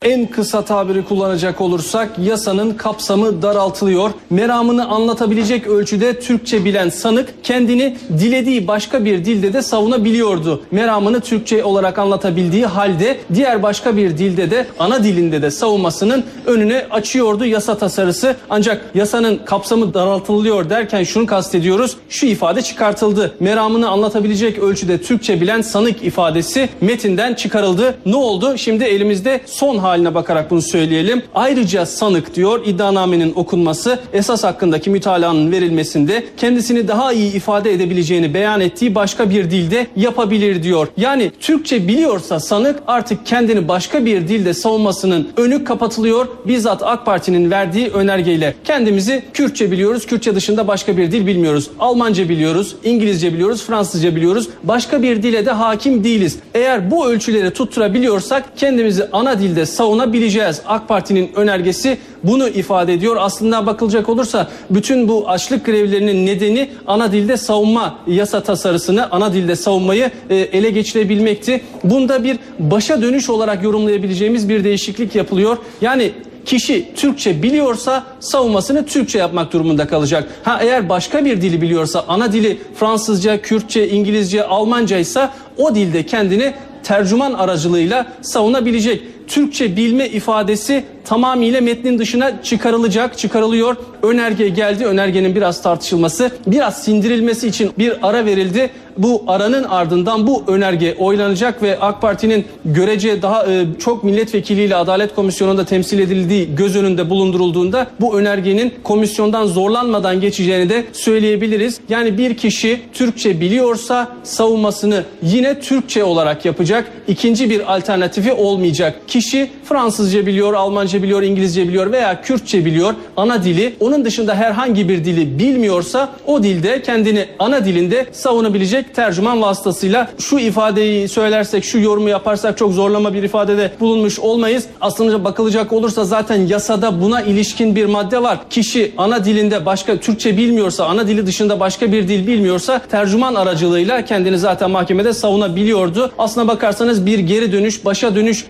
En kısa tabiri kullanacak olursak yasanın kapsamı daraltılıyor. Meramını anlatabilecek ölçüde Türkçe bilen sanık kendini dilediği başka bir dilde de savunabiliyordu. Meramını Türkçe olarak anlatabildiği halde diğer başka bir dilde de ana dilinde de savunmasının önüne açıyordu yasa tasarısı. Ancak yasanın kapsamı daraltılıyor derken şunu kastediyoruz. Şu ifade çıkartıldı. Meramını anlatabilecek ölçüde Türkçe bilen sanık ifadesi metinden çıkarıldı. Ne oldu? Şimdi elimizde son hali haline bakarak bunu söyleyelim. Ayrıca sanık diyor iddianamenin okunması esas hakkındaki mütalanın verilmesinde kendisini daha iyi ifade edebileceğini beyan ettiği başka bir dilde yapabilir diyor. Yani Türkçe biliyorsa sanık artık kendini başka bir dilde savunmasının önü kapatılıyor. Bizzat AK Parti'nin verdiği önergeyle kendimizi Kürtçe biliyoruz. Kürtçe dışında başka bir dil bilmiyoruz. Almanca biliyoruz, İngilizce biliyoruz, Fransızca biliyoruz. Başka bir dile de hakim değiliz. Eğer bu ölçüleri tutturabiliyorsak kendimizi ana dilde savunabileceğiz. AK Parti'nin önergesi bunu ifade ediyor. Aslında bakılacak olursa bütün bu açlık grevlerinin nedeni ana dilde savunma yasa tasarısını, ana dilde savunmayı e, ele geçirebilmekti. Bunda bir başa dönüş olarak yorumlayabileceğimiz bir değişiklik yapılıyor. Yani kişi Türkçe biliyorsa savunmasını Türkçe yapmak durumunda kalacak. Ha eğer başka bir dili biliyorsa ana dili Fransızca, Kürtçe, İngilizce, Almanca ise o dilde kendini tercüman aracılığıyla savunabilecek. Türkçe bilme ifadesi tamamıyla metnin dışına çıkarılacak, çıkarılıyor. Önerge geldi. Önergenin biraz tartışılması, biraz sindirilmesi için bir ara verildi. Bu aranın ardından bu önerge oylanacak ve AK Parti'nin görece daha e, çok milletvekiliyle Adalet Komisyonu'nda temsil edildiği göz önünde bulundurulduğunda bu önergenin komisyondan zorlanmadan geçeceğini de söyleyebiliriz. Yani bir kişi Türkçe biliyorsa savunmasını yine Türkçe olarak yapacak. İkinci bir alternatifi olmayacak. Kişi Fransızca biliyor, Almanca biliyor, İngilizce biliyor veya Kürtçe biliyor ana dili. Onun dışında herhangi bir dili bilmiyorsa o dilde kendini ana dilinde savunabilecek tercüman vasıtasıyla şu ifadeyi söylersek, şu yorumu yaparsak çok zorlama bir ifadede bulunmuş olmayız. Aslında bakılacak olursa zaten yasada buna ilişkin bir madde var. Kişi ana dilinde başka Türkçe bilmiyorsa, ana dili dışında başka bir dil bilmiyorsa tercüman aracılığıyla kendini zaten mahkemede savunabiliyordu. Aslına bakarsanız bir geri dönüş, başa dönüş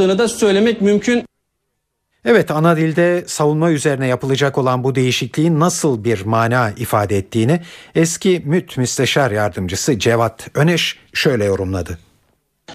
yaşandığını da söylemek mümkün. Evet ana dilde savunma üzerine yapılacak olan bu değişikliğin nasıl bir mana ifade ettiğini eski MÜT Müsteşar Yardımcısı Cevat Öneş şöyle yorumladı.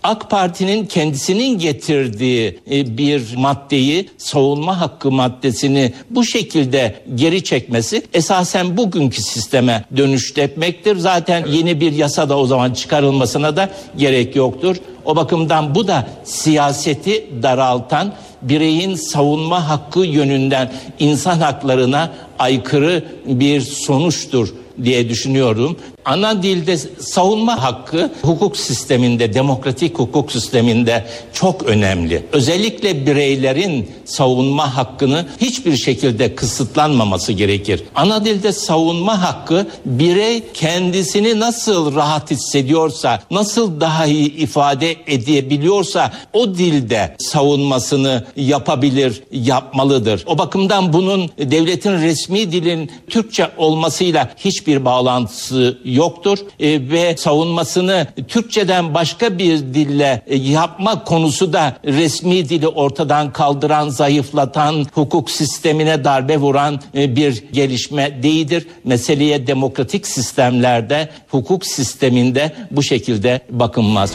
AK Parti'nin kendisinin getirdiği e, bir maddeyi savunma hakkı maddesini bu şekilde geri çekmesi esasen bugünkü sisteme dönüştürmektir. Zaten yeni bir yasa da o zaman çıkarılmasına da gerek yoktur. O bakımdan bu da siyaseti daraltan bireyin savunma hakkı yönünden insan haklarına aykırı bir sonuçtur diye düşünüyorum. Ana dilde savunma hakkı hukuk sisteminde, demokratik hukuk sisteminde çok önemli. Özellikle bireylerin savunma hakkını hiçbir şekilde kısıtlanmaması gerekir. Ana dilde savunma hakkı birey kendisini nasıl rahat hissediyorsa, nasıl daha iyi ifade edebiliyorsa o dilde savunmasını yapabilir, yapmalıdır. O bakımdan bunun devletin resmi dilin Türkçe olmasıyla hiçbir bağlantısı yoktur e, ve savunmasını Türkçeden başka bir dille e, yapma konusu da resmi dili ortadan kaldıran, zayıflatan, hukuk sistemine darbe vuran e, bir gelişme değildir. Meseleye demokratik sistemlerde, hukuk sisteminde bu şekilde bakılmaz.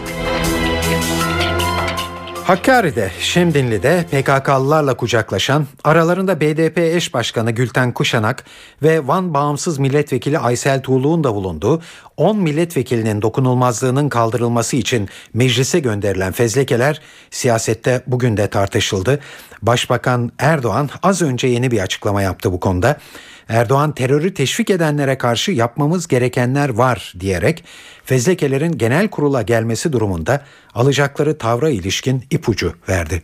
Hakkari'de, Şemdinli'de PKK'lılarla kucaklaşan, aralarında BDP eş başkanı Gülten Kuşanak ve Van Bağımsız Milletvekili Aysel Tuğlu'nun da bulunduğu 10 milletvekilinin dokunulmazlığının kaldırılması için meclise gönderilen fezlekeler siyasette bugün de tartışıldı. Başbakan Erdoğan az önce yeni bir açıklama yaptı bu konuda. Erdoğan terörü teşvik edenlere karşı yapmamız gerekenler var diyerek fezlekelerin genel kurula gelmesi durumunda alacakları tavra ilişkin ipucu verdi.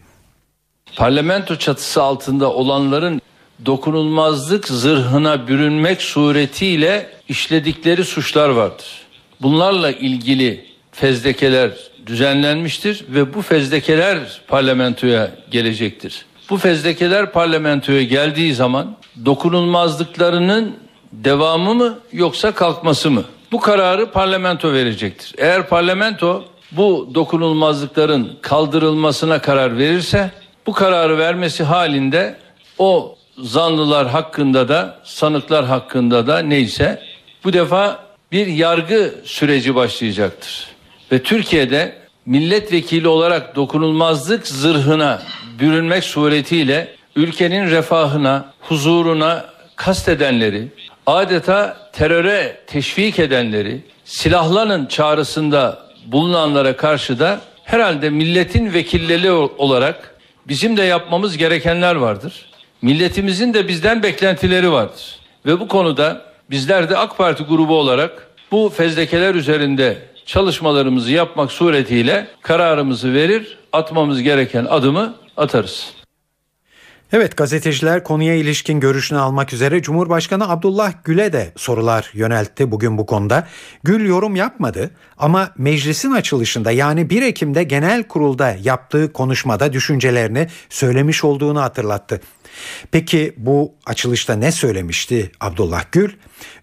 Parlamento çatısı altında olanların dokunulmazlık zırhına bürünmek suretiyle işledikleri suçlar vardır. Bunlarla ilgili fezlekeler düzenlenmiştir ve bu fezlekeler parlamentoya gelecektir. Bu fezlekeler parlamentoya geldiği zaman dokunulmazlıklarının devamı mı yoksa kalkması mı? Bu kararı parlamento verecektir. Eğer parlamento bu dokunulmazlıkların kaldırılmasına karar verirse bu kararı vermesi halinde o zanlılar hakkında da sanıklar hakkında da neyse bu defa bir yargı süreci başlayacaktır. Ve Türkiye'de milletvekili olarak dokunulmazlık zırhına bürünmek suretiyle ülkenin refahına, huzuruna kastedenleri, adeta teröre teşvik edenleri, silahlanın çağrısında bulunanlara karşı da herhalde milletin vekilleri olarak bizim de yapmamız gerekenler vardır. Milletimizin de bizden beklentileri vardır. Ve bu konuda bizler de AK Parti grubu olarak bu fezlekeler üzerinde çalışmalarımızı yapmak suretiyle kararımızı verir, atmamız gereken adımı atarız. Evet gazeteciler konuya ilişkin görüşünü almak üzere Cumhurbaşkanı Abdullah Gül'e de sorular yöneltti bugün bu konuda. Gül yorum yapmadı ama meclisin açılışında yani 1 Ekim'de genel kurulda yaptığı konuşmada düşüncelerini söylemiş olduğunu hatırlattı. Peki bu açılışta ne söylemişti Abdullah Gül?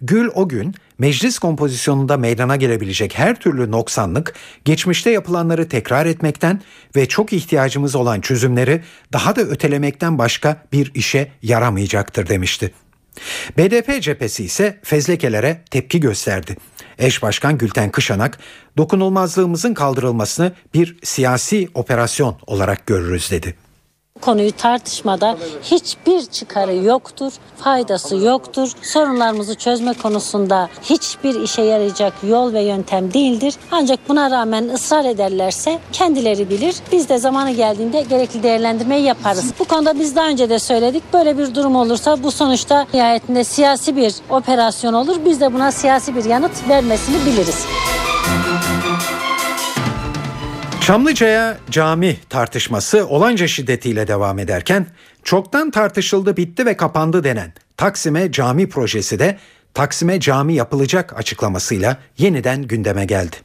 Gül o gün meclis kompozisyonunda meydana gelebilecek her türlü noksanlık geçmişte yapılanları tekrar etmekten ve çok ihtiyacımız olan çözümleri daha da ötelemekten başka bir işe yaramayacaktır demişti. BDP cephesi ise fezlekelere tepki gösterdi. Eş Başkan Gülten Kışanak, dokunulmazlığımızın kaldırılmasını bir siyasi operasyon olarak görürüz dedi konuyu tartışmada hiçbir çıkarı yoktur, faydası yoktur. Sorunlarımızı çözme konusunda hiçbir işe yarayacak yol ve yöntem değildir. Ancak buna rağmen ısrar ederlerse kendileri bilir. Biz de zamanı geldiğinde gerekli değerlendirmeyi yaparız. Bu konuda biz daha önce de söyledik. Böyle bir durum olursa bu sonuçta nihayetinde siyasi bir operasyon olur. Biz de buna siyasi bir yanıt vermesini biliriz. Çamlıca'ya cami tartışması olanca şiddetiyle devam ederken çoktan tartışıldı bitti ve kapandı denen Taksim'e cami projesi de Taksim'e cami yapılacak açıklamasıyla yeniden gündeme geldi.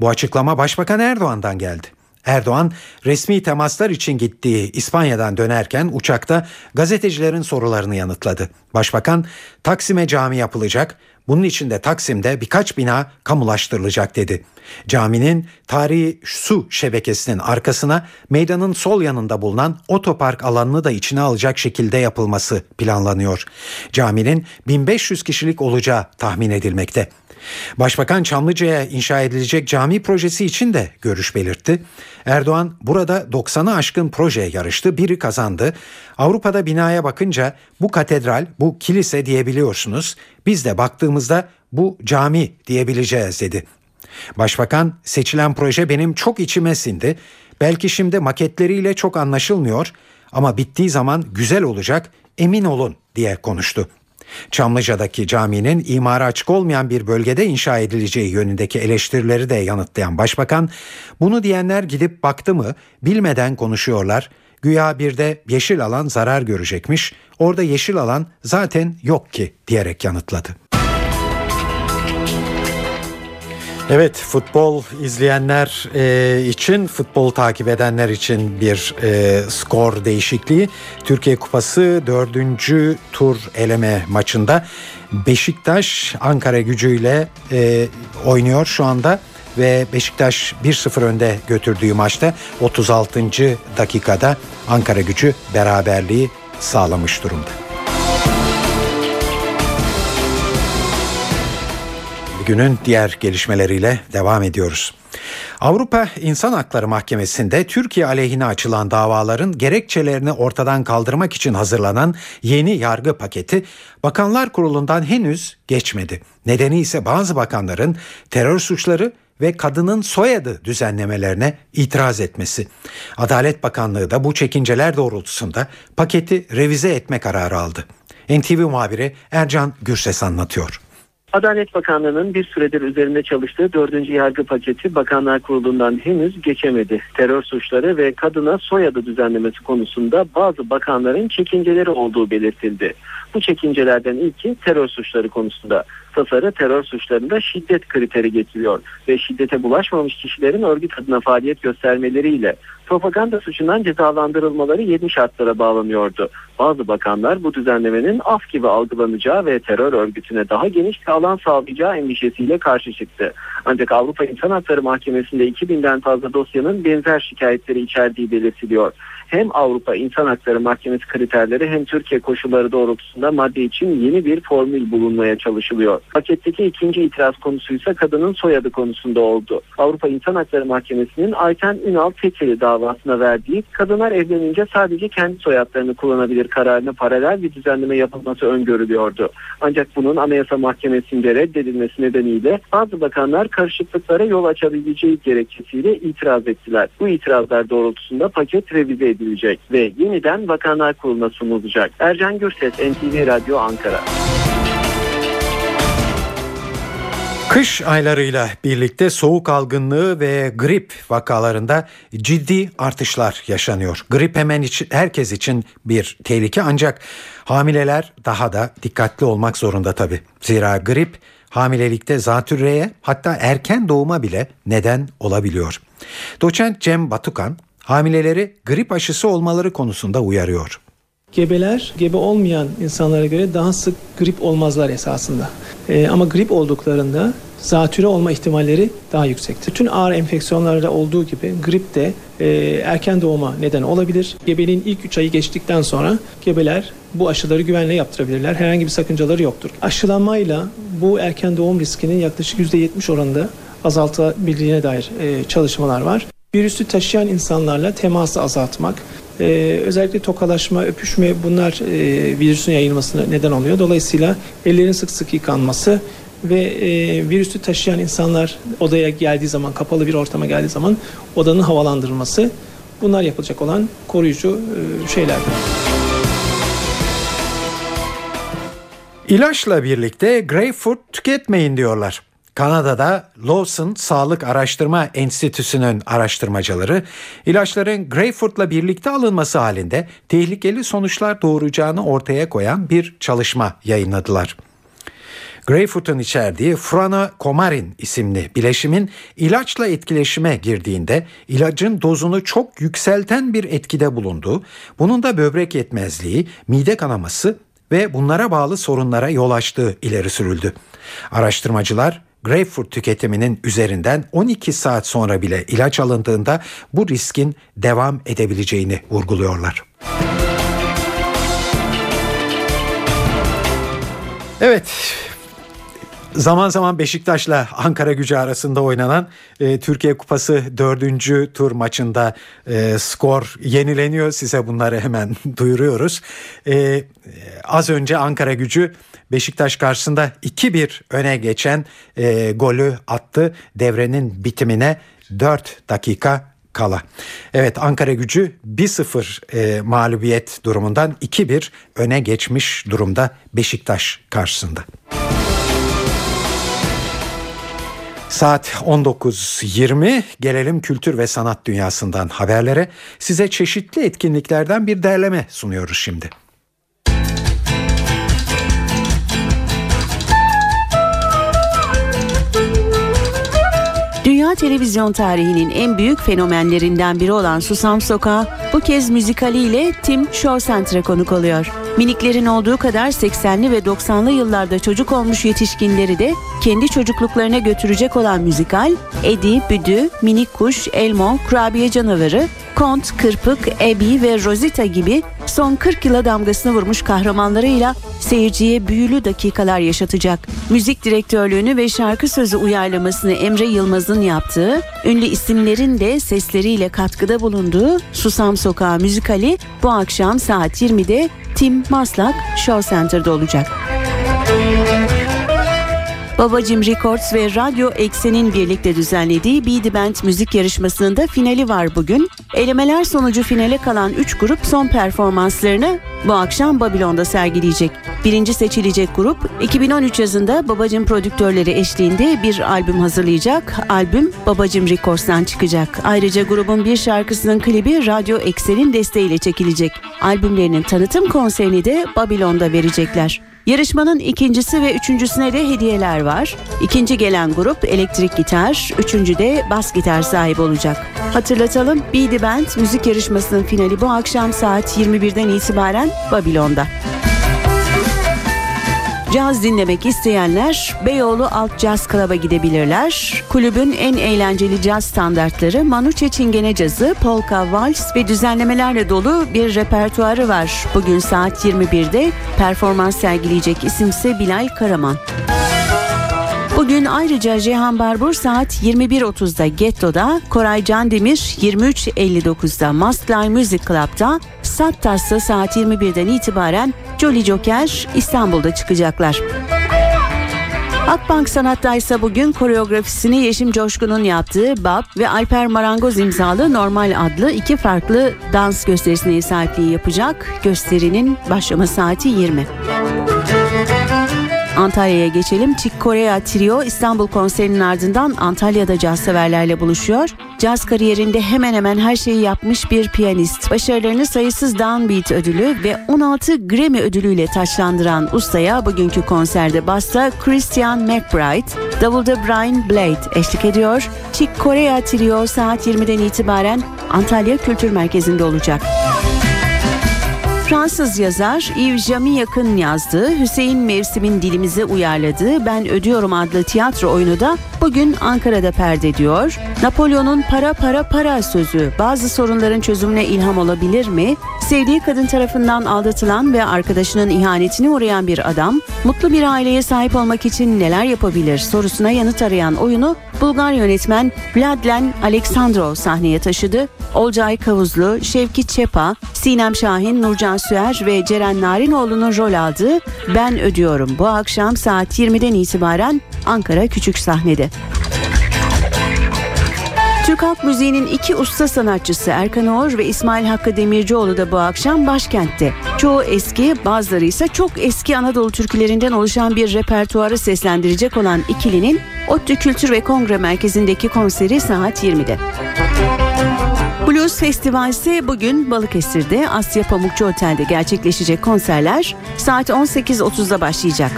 Bu açıklama Başbakan Erdoğan'dan geldi. Erdoğan resmi temaslar için gittiği İspanya'dan dönerken uçakta gazetecilerin sorularını yanıtladı. Başbakan Taksim'e cami yapılacak, bunun için de Taksim'de birkaç bina kamulaştırılacak dedi. Caminin tarihi su şebekesinin arkasına meydanın sol yanında bulunan otopark alanını da içine alacak şekilde yapılması planlanıyor. Caminin 1500 kişilik olacağı tahmin edilmekte. Başbakan Çamlıca'ya inşa edilecek cami projesi için de görüş belirtti. Erdoğan burada 90'ı aşkın proje yarıştı, biri kazandı. Avrupa'da binaya bakınca bu katedral, bu kilise diyebiliyorsunuz. Biz de baktığımızda bu cami diyebileceğiz dedi. Başbakan seçilen proje benim çok içime sindi. Belki şimdi maketleriyle çok anlaşılmıyor ama bittiği zaman güzel olacak emin olun diye konuştu. Çamlıca'daki caminin imara açık olmayan bir bölgede inşa edileceği yönündeki eleştirileri de yanıtlayan başbakan, bunu diyenler gidip baktı mı bilmeden konuşuyorlar. Güya bir de yeşil alan zarar görecekmiş, orada yeşil alan zaten yok ki diyerek yanıtladı. Evet futbol izleyenler e, için futbol takip edenler için bir e, skor değişikliği. Türkiye Kupası dördüncü tur eleme maçında Beşiktaş Ankara gücüyle e, oynuyor şu anda ve Beşiktaş 1-0 önde götürdüğü maçta 36. dakikada Ankara gücü beraberliği sağlamış durumda. Günün diğer gelişmeleriyle devam ediyoruz. Avrupa İnsan Hakları Mahkemesi'nde Türkiye aleyhine açılan davaların gerekçelerini ortadan kaldırmak için hazırlanan yeni yargı paketi Bakanlar Kurulu'ndan henüz geçmedi. Nedeni ise bazı bakanların terör suçları ve kadının soyadı düzenlemelerine itiraz etmesi. Adalet Bakanlığı da bu çekinceler doğrultusunda paketi revize etme kararı aldı. NTV muhabiri Ercan Gürses anlatıyor. Adalet Bakanlığı'nın bir süredir üzerinde çalıştığı dördüncü yargı paketi Bakanlar Kurulu'ndan henüz geçemedi. Terör suçları ve kadına soyadı düzenlemesi konusunda bazı bakanların çekinceleri olduğu belirtildi. Bu çekincelerden ilki terör suçları konusunda. Tasarı terör suçlarında şiddet kriteri getiriyor ve şiddete bulaşmamış kişilerin örgüt adına faaliyet göstermeleriyle propaganda suçundan cezalandırılmaları yeni şartlara bağlanıyordu. Bazı bakanlar bu düzenlemenin af gibi algılanacağı ve terör örgütüne daha geniş bir alan sağlayacağı endişesiyle karşı çıktı. Ancak Avrupa İnsan Hakları Mahkemesi'nde 2000'den fazla dosyanın benzer şikayetleri içerdiği belirtiliyor. Hem Avrupa İnsan Hakları Mahkemesi kriterleri hem Türkiye koşulları doğrultusunda madde için yeni bir formül bulunmaya çalışılıyor. Paketteki ikinci itiraz konusu ise kadının soyadı konusunda oldu. Avrupa İnsan Hakları Mahkemesi'nin Ayten Ünal Tekeli davasına verdiği kadınlar evlenince sadece kendi soyadlarını kullanabilir kararına paralel bir düzenleme yapılması öngörülüyordu. Ancak bunun Anayasa Mahkemesi'nde reddedilmesi nedeniyle bazı bakanlar karışıklıklara yol açabileceği gerekçesiyle itiraz ettiler. Bu itirazlar doğrultusunda paket revize edilecek ve yeniden Bakanlar Kurulu'na sunulacak. Ercan Gürses, NTV Radyo Ankara. Kış aylarıyla birlikte soğuk algınlığı ve grip vakalarında ciddi artışlar yaşanıyor. Grip hemen için, herkes için bir tehlike ancak hamileler daha da dikkatli olmak zorunda tabi. Zira grip hamilelikte zatürreye hatta erken doğuma bile neden olabiliyor. Doçent Cem Batukan hamileleri grip aşısı olmaları konusunda uyarıyor. Gebeler gebe olmayan insanlara göre daha sık grip olmazlar esasında. Ee, ama grip olduklarında zatüre olma ihtimalleri daha yüksektir. Tüm ağır enfeksiyonlarda olduğu gibi grip de e, erken doğuma neden olabilir. Gebeliğin ilk 3 ayı geçtikten sonra gebeler bu aşıları güvenle yaptırabilirler. Herhangi bir sakıncaları yoktur. Aşılanmayla bu erken doğum riskinin yaklaşık %70 oranında azaltabildiğine dair e, çalışmalar var. Virüsü taşıyan insanlarla teması azaltmak, ee, özellikle tokalaşma, öpüşme bunlar e, virüsün yayılmasına neden oluyor. Dolayısıyla ellerin sık sık yıkanması ve e, virüsü taşıyan insanlar odaya geldiği zaman, kapalı bir ortama geldiği zaman odanın havalandırılması bunlar yapılacak olan koruyucu e, şeylerdir. İlaçla birlikte greyfurt tüketmeyin diyorlar. Kanada'da Lawson Sağlık Araştırma Enstitüsü'nün araştırmacıları ilaçların greyfurtla birlikte alınması halinde tehlikeli sonuçlar doğuracağını ortaya koyan bir çalışma yayınladılar. Greyfurt'un içerdiği franokomarin isimli bileşimin ilaçla etkileşime girdiğinde ilacın dozunu çok yükselten bir etkide bulunduğu, bunun da böbrek yetmezliği, mide kanaması ve bunlara bağlı sorunlara yol açtığı ileri sürüldü. Araştırmacılar greyfurt tüketiminin üzerinden 12 saat sonra bile ilaç alındığında bu riskin devam edebileceğini vurguluyorlar. Evet, Zaman zaman Beşiktaş'la Ankara gücü arasında oynanan e, Türkiye Kupası dördüncü tur maçında e, skor yenileniyor. Size bunları hemen (laughs) duyuruyoruz. E, az önce Ankara gücü Beşiktaş karşısında 2-1 öne geçen e, golü attı. Devrenin bitimine 4 dakika kala. Evet Ankara gücü 1-0 e, mağlubiyet durumundan 2-1 öne geçmiş durumda Beşiktaş karşısında. Saat 19.20 gelelim kültür ve sanat dünyasından haberlere. Size çeşitli etkinliklerden bir derleme sunuyoruz şimdi. Televizyon tarihinin en büyük fenomenlerinden biri olan Susam Sokağı bu kez müzikaliyle Tim Show Center'a konuk oluyor. Miniklerin olduğu kadar 80'li ve 90'lı yıllarda çocuk olmuş yetişkinleri de kendi çocukluklarına götürecek olan müzikal, Eddie, Büdü, Minik Kuş, Elmo, Kurabiye Canavarı, Kont, Kırpık, Abby ve Rosita gibi son 40 yıla damgasını vurmuş kahramanlarıyla seyirciye büyülü dakikalar yaşatacak. Müzik direktörlüğünü ve şarkı sözü uyarlamasını Emre Yılmaz'ın yaptığı, ünlü isimlerin de sesleriyle katkıda bulunduğu Susam Sokağı müzikali bu akşam saat 20'de Tim Maslak Show Center'da olacak. Babacım Records ve Radyo Eksen'in birlikte düzenlediği Be Band müzik yarışmasında finali var bugün. Elemeler sonucu finale kalan 3 grup son performanslarını bu akşam Babilon'da sergileyecek. Birinci seçilecek grup 2013 yazında Babacım prodüktörleri eşliğinde bir albüm hazırlayacak. Albüm Babacım Records'tan çıkacak. Ayrıca grubun bir şarkısının klibi Radyo Eksen'in desteğiyle çekilecek. Albümlerinin tanıtım konserini de Babilon'da verecekler. Yarışmanın ikincisi ve üçüncüsüne de hediyeler var. İkinci gelen grup elektrik gitar, üçüncü de bas gitar sahibi olacak. Hatırlatalım Be The Band müzik yarışmasının finali bu akşam saat 21'den itibaren Babilon'da. Caz dinlemek isteyenler Beyoğlu Alt Caz Club'a gidebilirler. Kulübün en eğlenceli caz standartları Manuçe Çingene Cazı, Polka Vals ve düzenlemelerle dolu bir repertuarı var. Bugün saat 21'de performans sergileyecek isimse Bilal Karaman. Bugün ayrıca Cihan Barbur saat 21.30'da Getto'da, Koray Candemir 23.59'da Maskline Music Club'da, Sattas'ta saat 21'den itibaren Jolly Joker İstanbul'da çıkacaklar. Akbank Sanat'ta ise bugün koreografisini Yeşim Coşkun'un yaptığı Bab ve Alper Marangoz imzalı Normal adlı iki farklı dans gösterisine sahipliği yapacak. Gösterinin başlama saati 20. Antalya'ya geçelim. Chick Korea Trio İstanbul konserinin ardından Antalya'da caz severlerle buluşuyor. Caz kariyerinde hemen hemen her şeyi yapmış bir piyanist. Başarılarını sayısız Downbeat ödülü ve 16 Grammy ödülüyle taçlandıran ustaya bugünkü konserde basta Christian McBride, davulda Brian Blade eşlik ediyor. Chick Korea Trio saat 20'den itibaren Antalya Kültür Merkezi'nde olacak. Fransız yazar Yves Jamillac'ın yazdığı Hüseyin Mevsim'in dilimize uyarladığı Ben Ödüyorum adlı tiyatro oyunu da bugün Ankara'da perde ediyor. Napolyon'un para para para sözü bazı sorunların çözümüne ilham olabilir mi? Sevdiği kadın tarafından aldatılan ve arkadaşının ihanetine uğrayan bir adam mutlu bir aileye sahip olmak için neler yapabilir sorusuna yanıt arayan oyunu Bulgar yönetmen Vladlen Aleksandrov sahneye taşıdı. Olcay Kavuzlu, Şevki Çepa, Sinem Şahin, Nurcan Süer ve Ceren Narinoğlu'nun rol aldığı Ben Ödüyorum bu akşam saat 20'den itibaren Ankara Küçük Sahnede. Türk halk müziğinin iki usta sanatçısı Erkan Oğur ve İsmail Hakkı Demircioğlu da bu akşam başkentte. Çoğu eski, bazıları ise çok eski Anadolu türkülerinden oluşan bir repertuarı seslendirecek olan ikilinin ODTÜ Kültür ve Kongre Merkezi'ndeki konseri saat 20'de. Blues Festival ise bugün Balıkesir'de Asya Pamukçu Otel'de gerçekleşecek konserler saat 18.30'da başlayacak.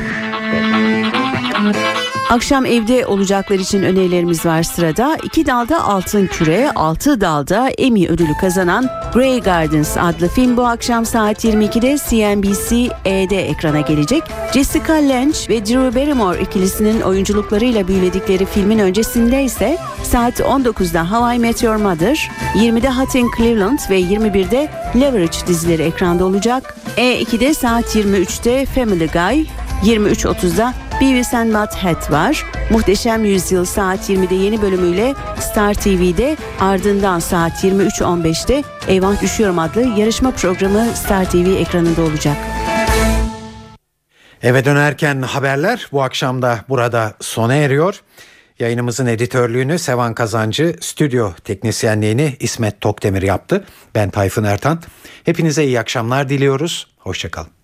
Akşam evde olacaklar için önerilerimiz var sırada. İki dalda altın küre, altı dalda Emmy ödülü kazanan Grey Gardens adlı film bu akşam saat 22'de CNBC E'de ekrana gelecek. Jessica Lange ve Drew Barrymore ikilisinin oyunculuklarıyla büyüledikleri filmin öncesinde ise saat 19'da How I Met Your Mother, 20'de Hot in Cleveland ve 21'de Leverage dizileri ekranda olacak. E2'de saat 23'te Family Guy, 23.30'da Beavis and Butthead var. Muhteşem Yüzyıl saat 20'de yeni bölümüyle Star TV'de ardından saat 23.15'te Eyvah Düşüyorum adlı yarışma programı Star TV ekranında olacak. Eve dönerken haberler bu akşam da burada sona eriyor. Yayınımızın editörlüğünü Sevan Kazancı, stüdyo teknisyenliğini İsmet Tokdemir yaptı. Ben Tayfun Ertan. Hepinize iyi akşamlar diliyoruz. Hoşçakalın.